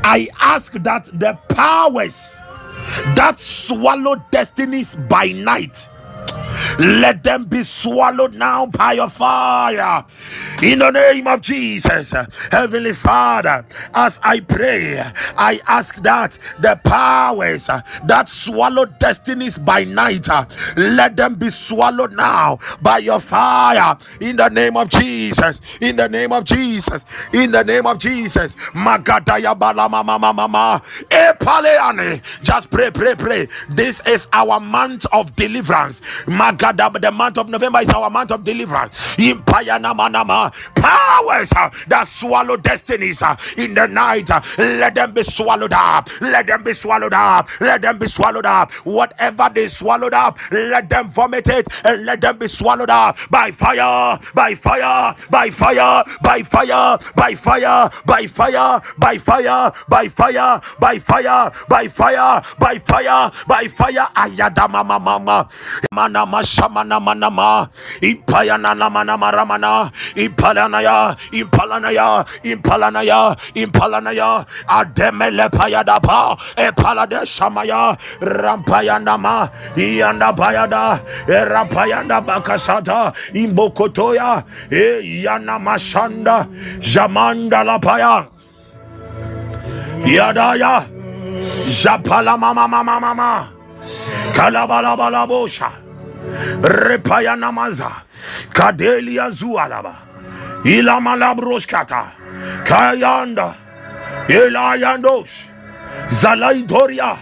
I ask that the powers that swallow destinies by night let them be swallowed now by your fire. In the name of Jesus, Heavenly Father, as I pray, I ask that the powers that swallow destinies by night, let them be swallowed now by your fire. In the name of Jesus, in the name of Jesus, in the name of Jesus. Mama mama. Eh, Just pray, pray, pray. This is our month of deliverance. Magada, the month of November is our month of deliverance. Powers uh, that swallow destinies uh, in the night, uh, let them be swallowed up. Let them be swallowed up. Let them be swallowed up. Whatever they swallowed up, let them vomit it and let them be swallowed up by fire, by fire, by fire, by fire, by fire, by fire, by fire, by fire, by fire, by fire, by fire, by fire. Ayadama mama, mana mashamana manama, impayana namana maramana, impalanaya, impalanaya, impalanaya, impalanaya, ademele payadapa, epalade shamaya, rampayanama, ianda bayada, rampayanda bakasata, imbokotoya, yana mashanda, jamanda lapaya, yadaya, japala mama mama mama, kalabalabalabosha, repayanamaza kadelia zualaba. Ilamalabroskata kayanda. Elayandosh zalaidoria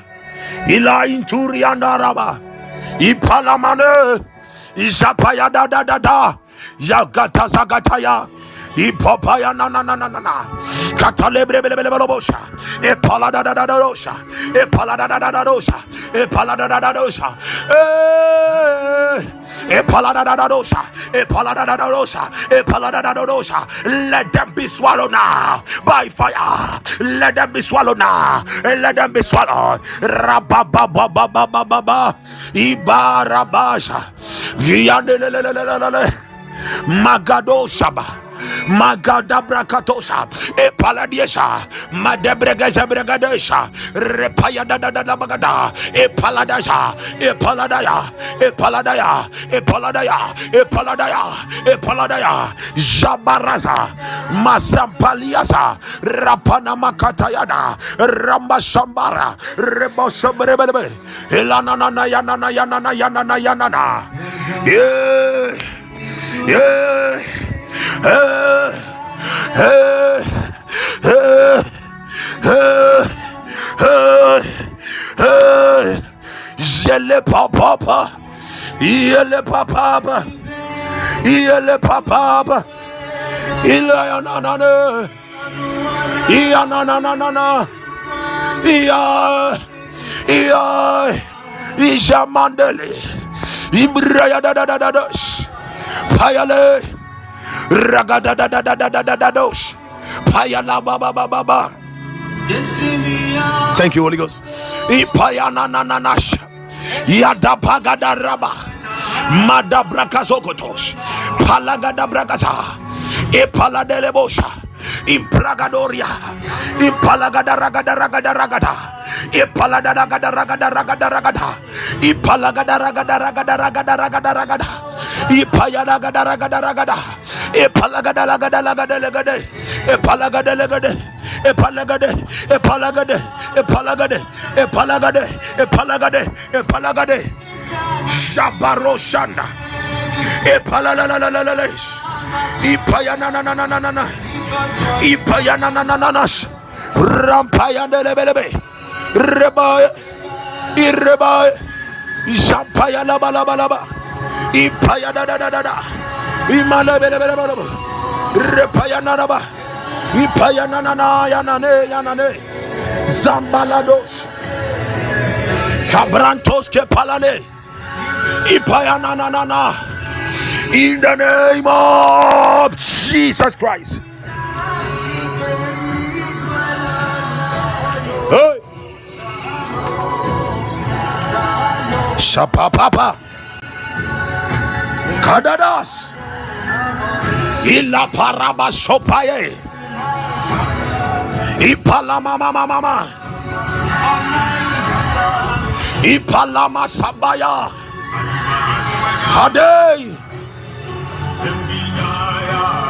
ilainturiandaraba ipalamane izapayadadadada ya. Ipopaya na na na na na na. Katalebre bele bele bele bosha. Epala da da da da dosha. Epala da da da da dosha. Epala da da da dosha. Eh. Epala da da da dosha. Epala da da da dosha. Epala da da da dosha. Let them be swallowed now by fire. Let them be swallowed now. Let them be swallowed. Rabba ba ba ba ba ba ba ba. Ibarabasha. Yandelelelelelele. Magado Shaba. Magadabrakatosa, Epaladiesa, Madebregazabregadesha, Repaya da da da da bagada, Epaladaya, Epaladaya, Epaladaya, Epaladaya, Epaladaya, Epaladaya, Jabaraza, Masampaliasa, Rapana Makatayada, Ramba Shambara, Rebo Shabrebe, Elana Yana Yana Yana Yana, yeah, yeah. Jele papa, yele papa, yele papa, ila na na na, iya na na na na na, iya, iya, isha mandele, ibraya da da da da da, payale. Payala baba baba. Thank you, Holy Ghost. Ipayana nananash. Yada pagada raba. Mada brakazokotos. Palagada. Impalagada ragada ragada ragada. Ipalada ragada ragada ragada ragada. Ipalagada ragada ragada ragada ragada ragada. Ragada ragada ragada. Epalagada lagada lagada lagada. Epalagada lagada. Epalagada. Epalagada. Epalagada. Epalagada. Epalagada. Epalagada. Shabaro shanda. Epalalalalalalala. Ipayana na Zambalados. In the name of Jesus Christ. Hey. Shapapapa. Kadadas. Ila paraba sopaye. Ipala mama mama mama. Ipalama sabaya. Hadei.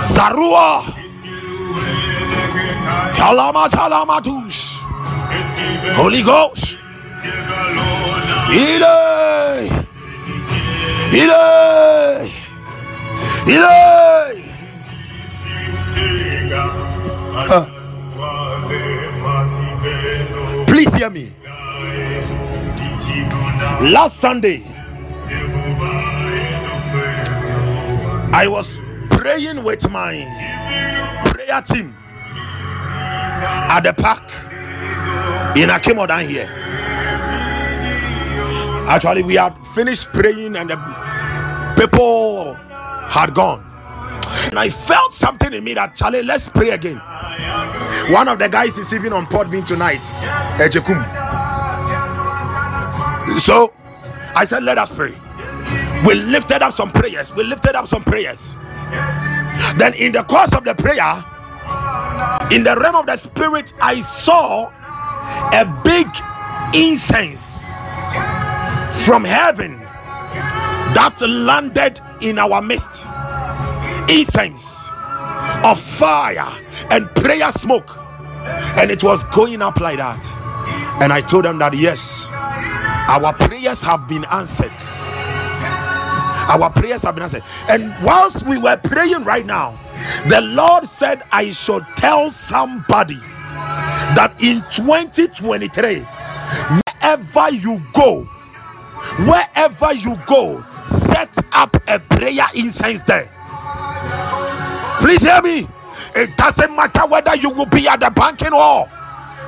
Zarua. Kalama salamatus. Holy Ghost. Ile. Ile. Ile. Last Sunday, I was praying with my prayer team at the park in Akimo down here. Actually, we had finished praying and the people had gone. And I felt something in me that Charlie, let's pray again. One of the guys is even on Podbean tonight, Ejekum. So I said, let us pray. We lifted up some prayers. We lifted up some prayers. Then, in the course of the prayer, in the realm of the spirit, I saw a big incense from heaven that landed in our midst. Incense of fire and prayer smoke, and it was going up like that. And I told them that yes, our prayers have been answered. Our prayers have been answered. And whilst we were praying right now, the Lord said, I should tell somebody that in 2023, wherever you go, wherever you go, set up a prayer incense there. Please hear me. It doesn't matter whether you will be at the banking hall,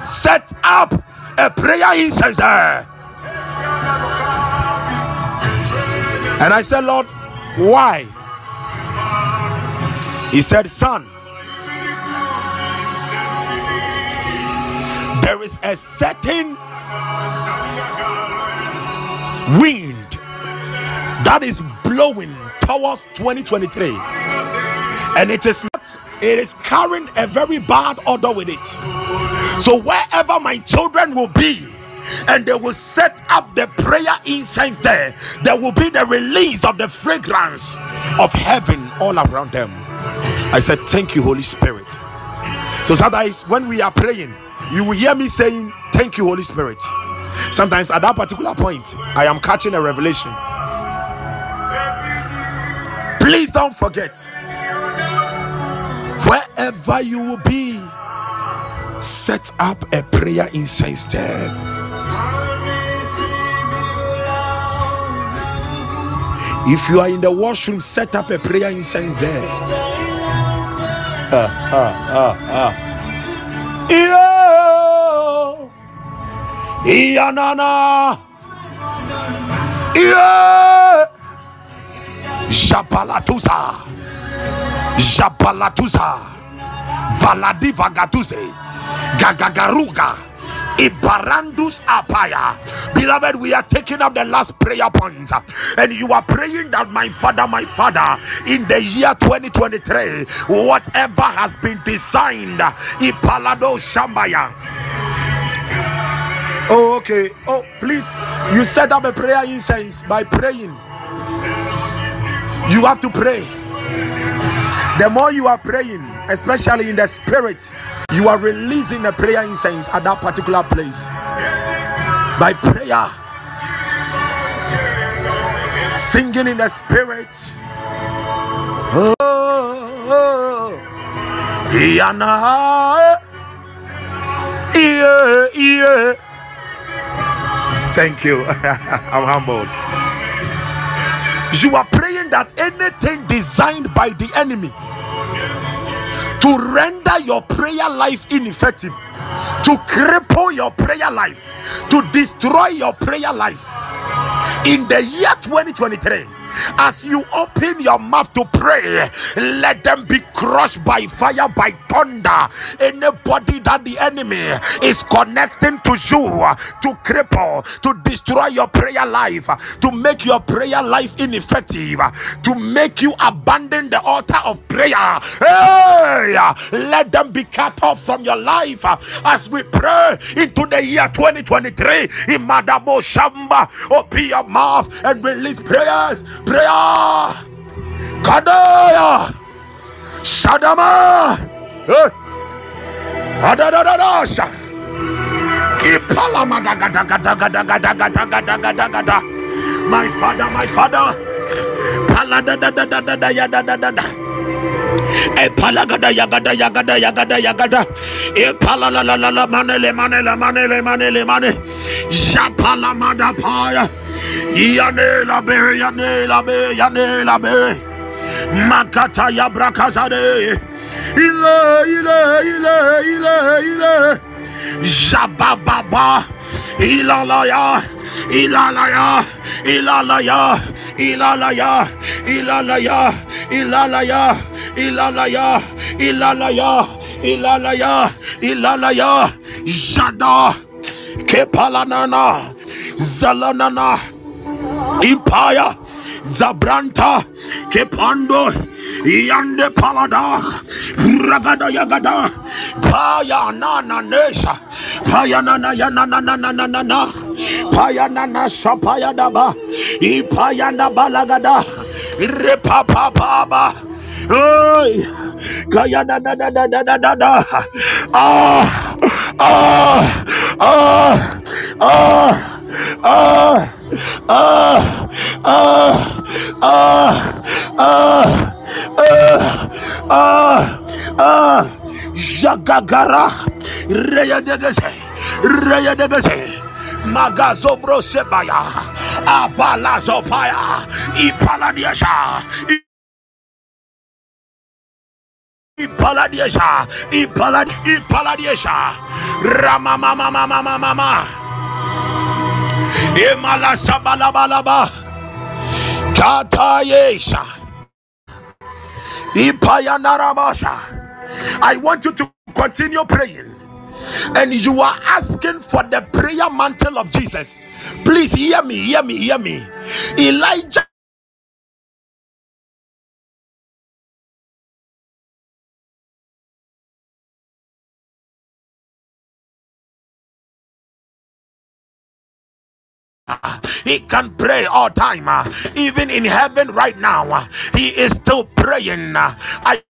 set up a prayer incense there. And I said, Lord, why? He said, Son, there is a certain wind that is blowing towards 2023 and it is not it is carrying a very bad odor with it so wherever my children will be and they will set up the prayer incense there. There will be the release of the fragrance of heaven all around them. I said thank you holy spirit. So sometimes when we are praying you will hear me saying thank you holy spirit. Sometimes at that particular point i am catching a revelation. Please don't forget wherever you will be set up a prayer incense there if you are in the washroom set up a prayer incense there ah, ah, ah, ah. Iyo. Iyanana. Iyo. Japalatusa. Japalatusa. Valadi Vagatuse. Gagagaruga. Ibarandus apaya. Beloved, we are taking up the last prayer point. And you are praying that my father, my father, in the year 2023, whatever has been designed, Ipalado Shambaya. Oh, okay. Oh, please. You set up a prayer incense by praying. You have to pray. The more you are praying, especially in the spirit, you are releasing a prayer incense at that particular place. By prayer, singing in the spirit. Oh, oh, Iana, yeah, yeah. Thank you. I'm humbled. You are praying that anything designed by the enemy to render your prayer life ineffective, to cripple your prayer life, to destroy your prayer life in the year 2023 as you open your mouth to pray let them be crushed by fire by thunder. Anybody that the enemy is connecting to you to cripple to destroy your prayer life to make your prayer life ineffective to make you abandon the altar of prayer. Hey let them be cut off from your life. As we pray into the year 2023 in Madabo Shamba open your mouth and release prayers prayer. Kadaya. Shadama. Eh. Adadadadasha. My father my father. Paladadadadadadadadadada Epalagada yagada yagada yagada yagada. Epala la la la la mane le mane le mane. Japala mada paya. La be yane la be yane la be. Makata ya brakazade. Ile ile ile ile ile. Jabababa. Ilalaya. Ilalaya. Ilalaya. Ilalaya. Ilalaya. Ilalaya. Ilalaya. Ilalaya. Ilalaya. Ilalaya. Jada. Kepalanana. Zalanana. Impaya. Zabranta. Kepando. Yande palada. Ragada yagada. Paya nana nesha. Paya nana yana nana nana. Paya nana shapaya daba. Ipaya naba lagada. Repapa baba. Oi. Kaya da da da da da da da da. Ah. Ah. Ah. Ah. Ah. Ah. Ah. Ah. Ah. Ah. Ah. Ah. Jagagara. Reya degese. Reya degese. Magazo brosebaya. Abalazo paya. Ipaladiasha. Ipaladiesha, Ipalad, Ipaladiesha, Rama sabalabalaba, Katayesha, Ipayanaramasha. I want you to continue praying, and you are asking for the prayer mantle of Jesus. Please hear me, hear me, hear me. Elijah He can pray all time. uh, Even in heaven right now, uh, he is still praying. uh. I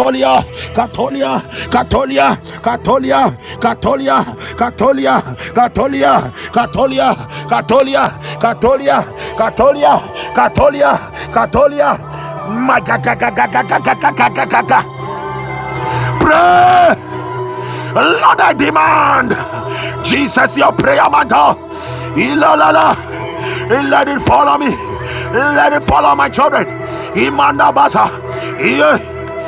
Katolia, Katolia. My ga ga ga ga ga ga ga ga ga ga ga. Pray, Lord, I demand Jesus, your prayer mantle. Let it follow me. Let it follow my children. Imanda basa. Yeah.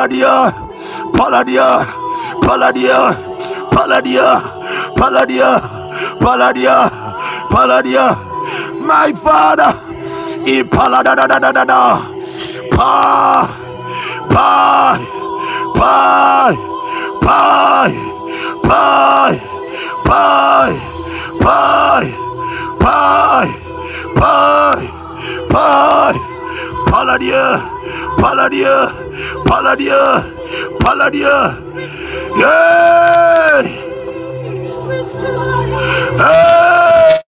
Paladia, Paladia, Paladia, Paladia, Paladia, Paladia, Paladia, my father, E Palada da da da da da, Pa, Pa, Pa, Pa, Pa, Pa, Pa, Pa, Pa, Pa, Paladia, Paladia, Paladia, Paladia, par. Yeah. Hey.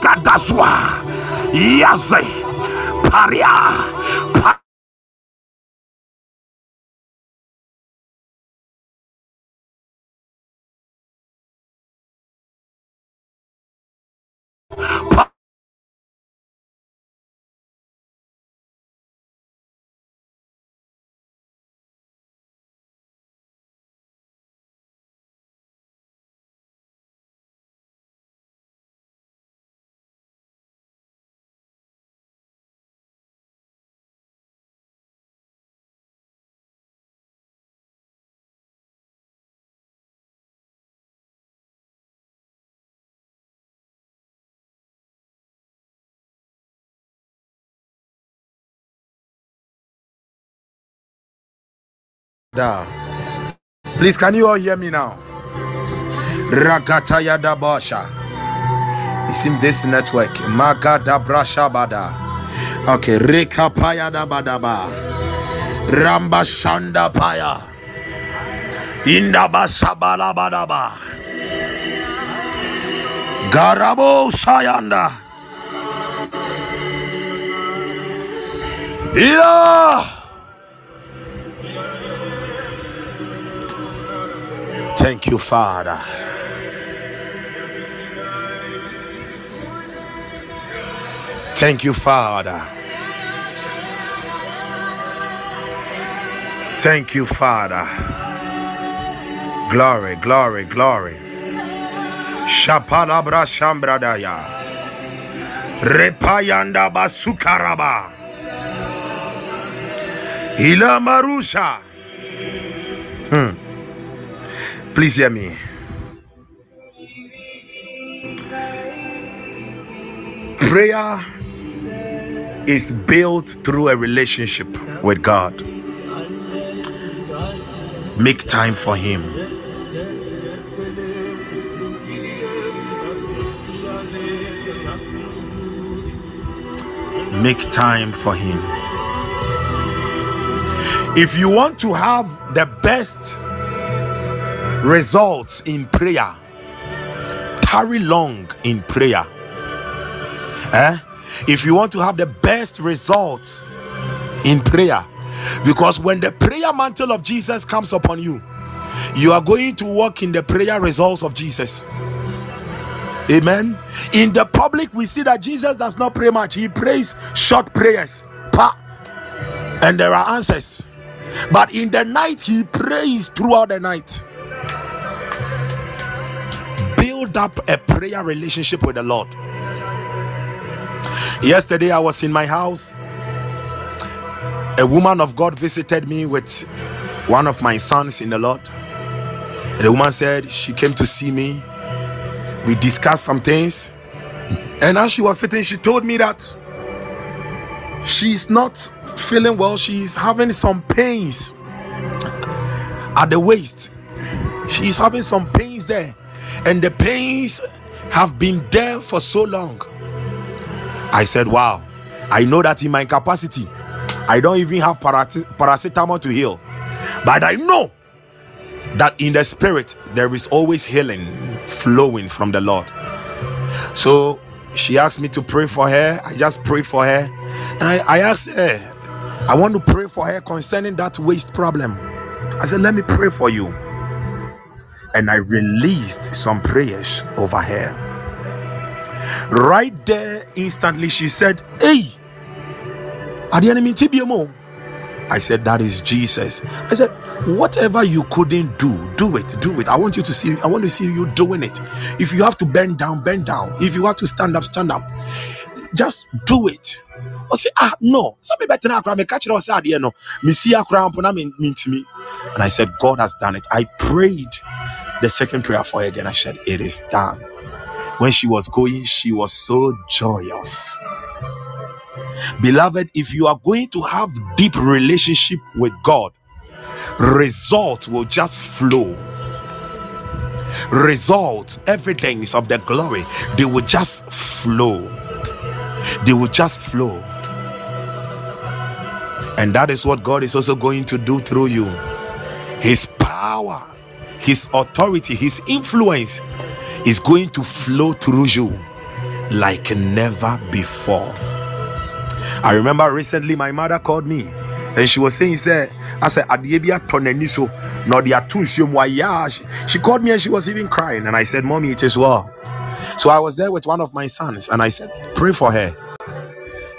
Kadaswa, Yaze, eh. Paria, Paria. Please, can you all hear me now? Rakataya da Basha. It's in this network. Magada Brasha Bada. Okay, rika Rekapaya da Badaba. Ramba Shanda Paya. Indaba Sabala Badaba. Garabo Sayanda. Yeah. Thank you, Father. Thank you, Father. Thank you, Father. Glory, glory, glory. Shapalabra Shambradaya. Repayanda Basukaraba. Ila Marusha. Hmm. Please hear me. Prayer is built through a relationship with God. Make time for Him. Make time for Him. If you want to have the best results in prayer, tarry long in prayer. Eh? If you want to have the best results in prayer, because when the prayer mantle of Jesus comes upon you, you are going to walk in the prayer results of Jesus. Amen. In the public, we see that Jesus does not pray much, he prays short prayers. Pa. And there are answers. But in the night, he prays throughout the night. Build up a prayer relationship with the Lord. Yesterday, I was in my house. A woman of God visited me with one of my sons in the Lord. And the woman said she came to see me. We discussed some things. And as she was sitting, she told me that she's not feeling well. She's having some pains at the waist. She's having some pains there. And the pains have been there for so long. I said, Wow, I know that in my capacity, I don't even have paracetamol to heal. But I know that in the spirit, there is always healing flowing from the Lord. So she asked me to pray for her. I just prayed for her. And I, I asked her, I want to pray for her concerning that waist problem. I said, Let me pray for you. And I released some prayers over her. Right there, instantly, she said, Hey, are the enemy TBMO? I said, That is Jesus. I said, Whatever you couldn't do, do it, do it. I want you to see, I want to see you doing it. If you have to bend down, bend down. If you have to stand up, stand up. Just do it. I say, ah, no. Some better now, me catch it outside, you know. Me see a crown. And I said, God has done it. I prayed the second prayer for her again. I said, It is done. When she was going, she was so joyous. Beloved, if you are going to have deep relationship with God, results will just flow. Results, evidence of the glory, they will just flow. They will just flow. And that is what God is also going to do through you. His power, His authority, His influence is going to flow through you like never before. I remember recently my mother called me and she was saying, "Say, I said, She called me and she was even crying, and I said, Mommy, it is well. So I was there with one of my sons, and I said, Pray for her.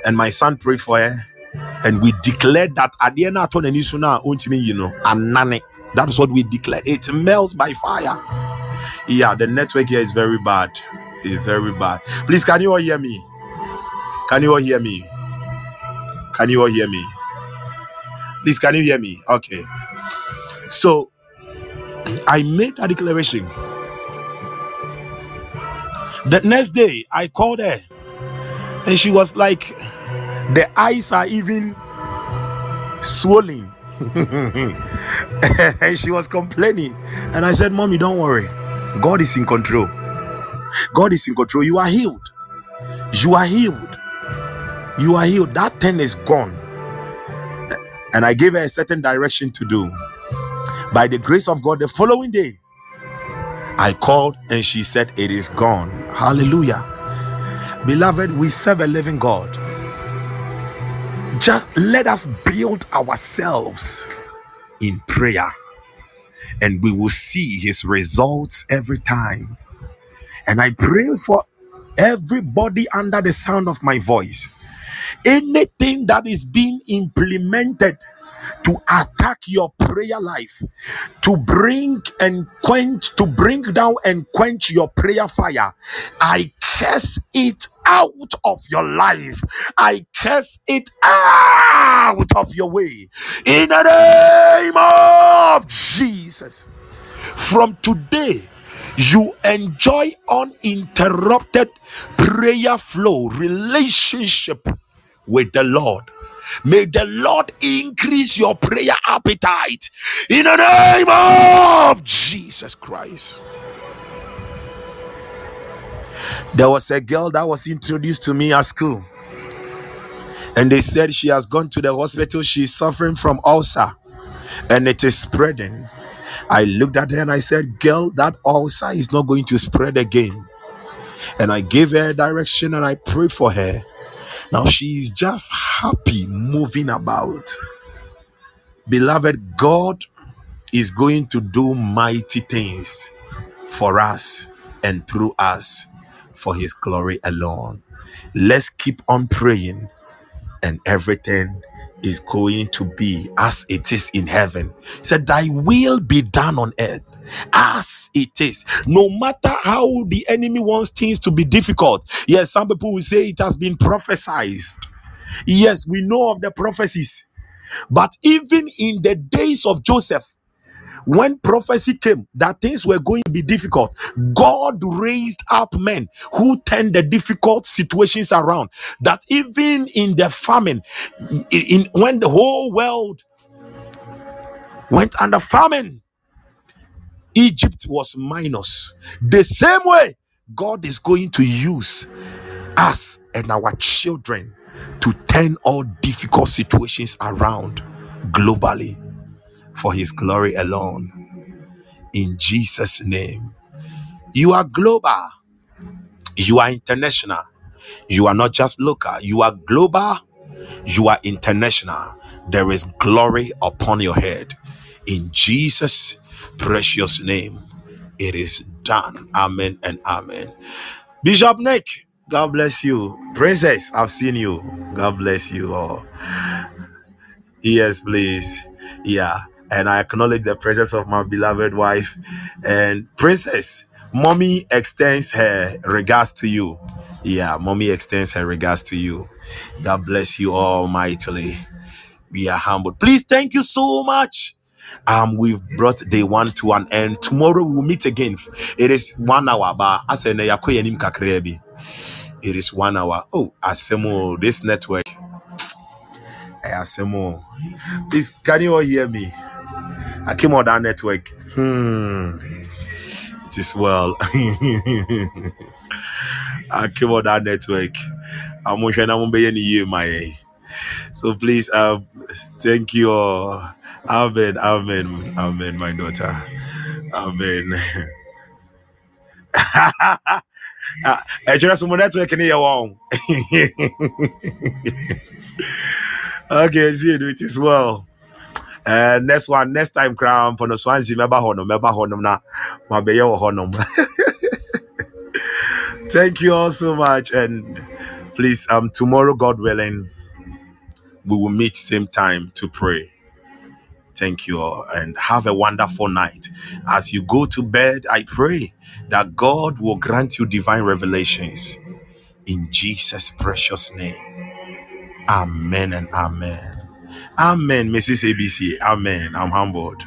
And my son prayed for her, and we declared that Adiena toneniso na untimi, you know, anane. That is what we declare. It melts by fire. Yeah, the network here is very bad. It's very bad. Please, can you all hear me? Can you all hear me? Can you all hear me? Please, can you hear me? Okay. So I made a declaration. The next day, I called her, and she was like, The eyes are even swollen. And she was complaining. And I said, Mommy, don't worry. God is in control. God is in control. You are healed. You are healed. You are healed. That thing is gone. And I gave her a certain direction to do. By the grace of God, the following day, I called and she said, It is gone. Hallelujah. Beloved, we serve a living God. Just let us build ourselves in prayer and we will see his results every time. And I pray for everybody under the sound of my voice. Anything that is being implemented to attack your prayer life, to bring and quench, to bring down and quench your prayer fire, I curse it out of your life. I curse it out of your way. In the name of Jesus. From today, you enjoy uninterrupted prayer flow, relationship with the Lord. May the Lord increase your prayer appetite in the name of Jesus Christ. There was a girl that was introduced to me at school, and they said she has gone to the hospital. She's suffering from ulcer and it is spreading. I looked at her and I said, Girl, that ulcer is not going to spread again. And I gave her direction and I prayed for her. Now she's just happy moving about. Beloved, God is going to do mighty things for us and through us for his glory alone. Let's keep on praying and everything is going to be as it is in heaven. He said, Thy will be done on earth as it is. No matter how the enemy wants things to be difficult. Yes, some people will say it has been prophesied. Yes, we know of the prophecies. But even in the days of Joseph, when prophecy came that things were going to be difficult, God raised up men who turned the difficult situations around. That even in the famine, in, in- when the whole world went under famine, Egypt was minus. The same way, God is going to use us and our children to turn all difficult situations around globally for His glory alone. In Jesus' name. You are global. You are international. You are not just local. You are global. You are international. There is glory upon your head. In Jesus' precious name, it is done. Amen and amen. Bishop Nick, God bless you. Princess, I've seen you. God bless you all. Yes, please. Yeah. And I acknowledge the presence of my beloved wife and princess. Mommy extends her regards to you. Yeah, mommy extends her regards to you. God bless you all mightily. We are humbled. Please, thank you so much. Um, we've brought day one to an end. Tomorrow we will meet again. It is one hour, but I say. It is one hour. Oh, Asemo, this network. Eh, Asemo. Please, can you all hear me? I came on that network. Hmm. It is well. I came on that network. I'm wishing I'm be any year, my. So please, um, thank you all. Amen, amen, amen, my daughter. Amen. Ah, eh, just some network in here. wow. Okay, see you. It is well. Uh, next one, next time, crown for the Swansea, meba honum, meba honum na, mabeya honum. Thank you all so much, and please, um, tomorrow, God willing, we will meet same time to pray. Thank you all, and have a wonderful night. As you go to bed, I pray that God will grant you divine revelations in Jesus' precious name. Amen and amen. Amen, Mrs. ABC. Amen. I'm humbled.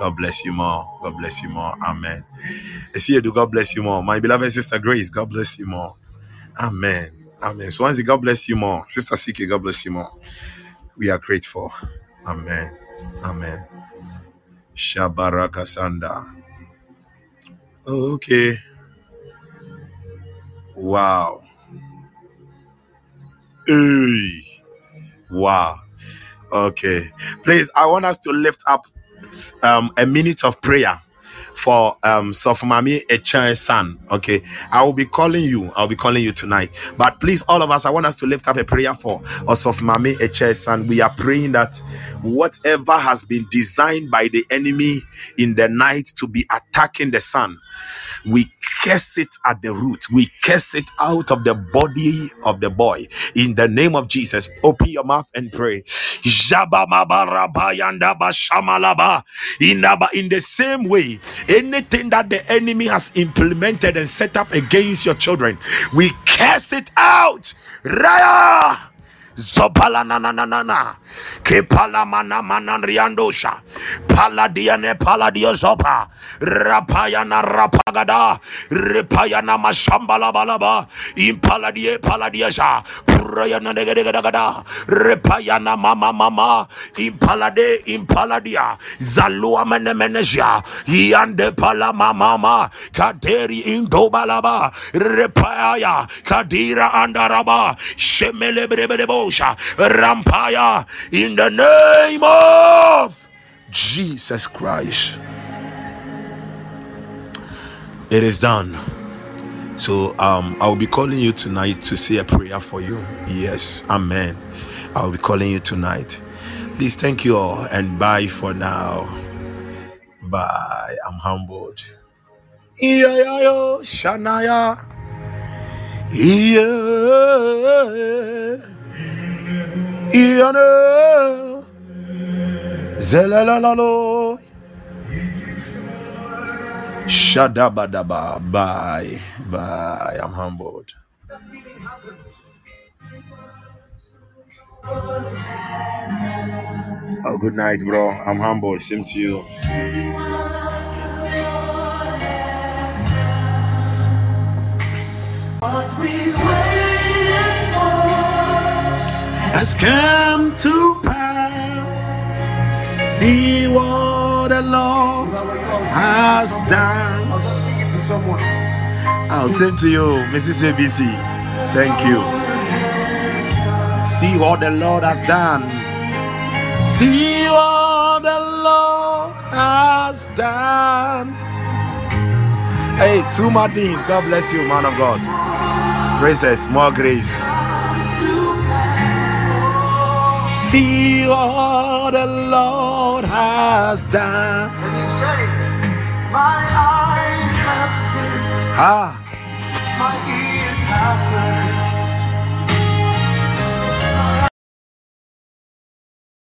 God bless you more. God bless you more. Amen. I see you do. God bless you more. My beloved sister Grace, God bless you more. Amen. Amen. Swansea, God bless you more. Sister Siki, God bless you more. We are grateful. Amen. Amen. Shabaraka Sanda. Okay. Wow. Hey. Wow. Okay. Please, I want us to lift up um, a minute of prayer for um Sofumami Echan son. Okay. I will be calling you. I'll be calling you tonight. But please, all of us, I want us to lift up a prayer for Sofumami Echan son. We are praying that whatever has been designed by the enemy in the night to be attacking the sun, we curse it at the root. We curse it out of the body of the boy. In the name of Jesus, open your mouth and pray. In the same way, anything that the enemy has implemented and set up against your children, we curse it out. Raya! Zopala na na na na na kepala mana mana riandosha paladiane paladio zopa rapayana rapagada. Repayana mashambala balaba impaladie paladiasa purayana negedegada repayana mama mama impalade impaladia zalua menemenesia yande pala mama kaderi indobalaba repaya kadira andaraba shemelebrebebosha rampaya in the name of Jesus Christ. It is done. So um I'll be calling you tonight to say a prayer for you. Yes, amen. I'll be calling you tonight. Please thank you all and bye for now. Bye. I'm humbled. Yeah. Yeah. no. Zelalalalo. Shadabadaba. Bye. Bye. I'm humbled. Oh, good night, bro. I'm humbled. Same to you. Has come to pass. See what the Lord has done. I'll sing to you, Mrs. ABC. Thank you. See what the Lord has done. See what the Lord has done. Hey, two more things. God bless you, man of God. Praises, more grace. See all the Lord has done. And you say, My eyes have seen, Ah, my ears have